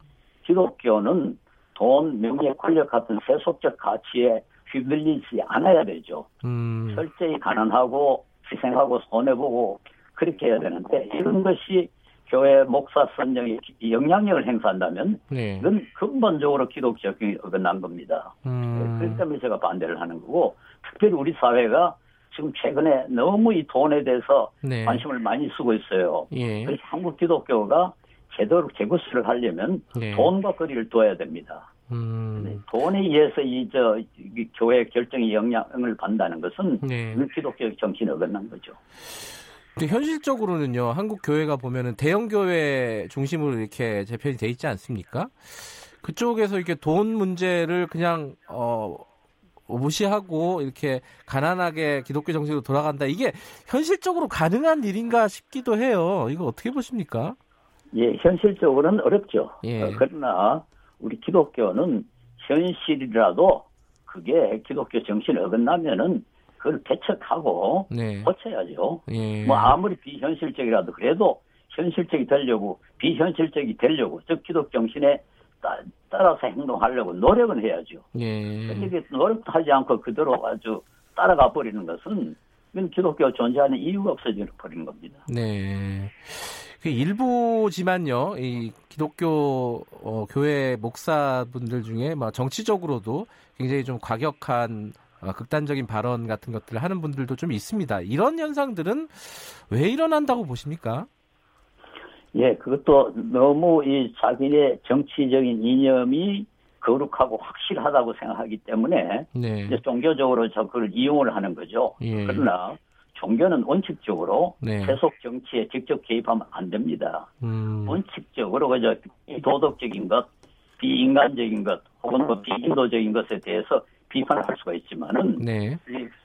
기독교는 돈, 명예, 권력 같은 세속적 가치에 휘둘리지 않아야 되죠. 음. 철저히 가난하고 희생하고 손해보고 그렇게 해야 되는데 이런 것이 교회 목사 선정에 영향력을 행사한다면 네. 이건 근본적으로 기독적인 어긋난 겁니다. 음. 그렇기 때문에 제가 반대를 하는 거고 특별히 우리 사회가 지금 최근에 너무 이 돈에 대해서 네. 관심을 많이 쓰고 있어요. 예. 그래서 한국 기독교가 제대로 재구실을 하려면 네. 돈과 거리를 둬야 됩니다. 음. 돈에 의해서 이 저 교회 결정에 영향을 받는다는 것은 네. 기독교 정신이 어긋난 거죠. 근데 현실적으로는요, 한국 교회가 보면은 대형 교회 중심으로 이렇게 재편이 돼 있지 않습니까? 그쪽에서 이렇게 돈 문제를 그냥 어 무시하고 이렇게 가난하게 기독교 정신으로 돌아간다. 이게 현실적으로 가능한 일인가 싶기도 해요. 이거 어떻게 보십니까? 예, 현실적으로는 어렵죠. 예. 어, 그러나 우리 기독교는 현실이라도 그게 기독교 정신에 어긋나면은 그걸 배척하고 네. 고쳐야죠. 예. 뭐 아무리 비현실적이라도 그래도 현실적이 되려고 비현실적이 되려고 즉 기독 정신에 따, 라서 행동하려고 노력은 해야죠. 예. 그런데 노력도 하지 않고 그대로 아주 따라가 버리는 것은 이건 기독교 존재하는 이유가 없어져 버리는 겁니다. 네. 그 일부지만요, 이 기독교 어, 교회 목사분들 중에 뭐 정치적으로도 굉장히 좀 과격한 어, 극단적인 발언 같은 것들을 하는 분들도 좀 있습니다. 이런 현상들은 왜 일어난다고 보십니까? 예, 그것도 너무 이 자기의 정치적인 이념이 거룩하고 확실하다고 생각하기 때문에 네. 이제 종교적으로 저 그걸 이용을 하는 거죠. 예. 그러나 종교는 원칙적으로 네. 세속 정치에 직접 개입하면 안 됩니다. 음. 원칙적으로 그저 도덕적인 것, 비인간적인 것, 혹은 뭐 비인도적인 것에 대해서 비판을 할 수가 있지만은 네.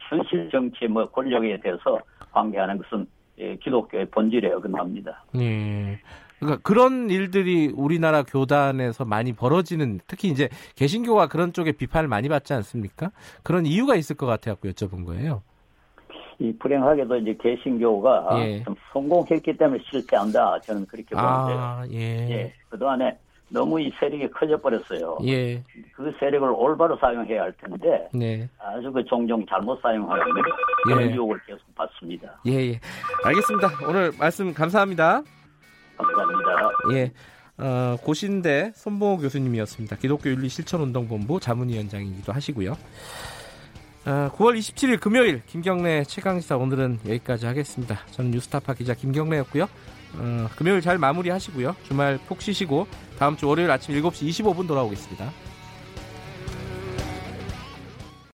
현실 정치 뭐 권력에 대해서 관계하는 것은 예, 기독교의 본질에 어긋납니다. 네. 그러니까 그런 일들이 우리나라 교단에서 많이 벌어지는 특히 이제 개신교가 그런 쪽에 비판을 많이 받지 않습니까? 그런 이유가 있을 것 같아 갖고 여쭤본 거예요. 이 불행하게도 이제 개신교가 예. 좀 성공했기 때문에 실패한다. 저는 그렇게 보는데요. 아, 예. 예. 그동안에 너무 이 세력이 커져 버렸어요. 예. 그 세력을 올바로 사용해야 할 텐데 네. 아주 그 종종 잘못 사용하면 그런 예. 유혹을 계속 받습니다. 예, 예. 알겠습니다. 오늘 말씀 감사합니다. 감사합니다. 예. 어, 고신대 손봉호 교수님이었습니다. 기독교 윤리 실천운동본부 자문위원장이기도 하시고요. 어, 9월 27일 금요일 김경래 최강시사 오늘은 여기까지 하겠습니다. 저는 뉴스타파 기자 김경래였고요. 어, 금요일 잘 마무리하시고요. 주말 푹 쉬시고 다음 주 월요일 아침 7시 25분 돌아오겠습니다.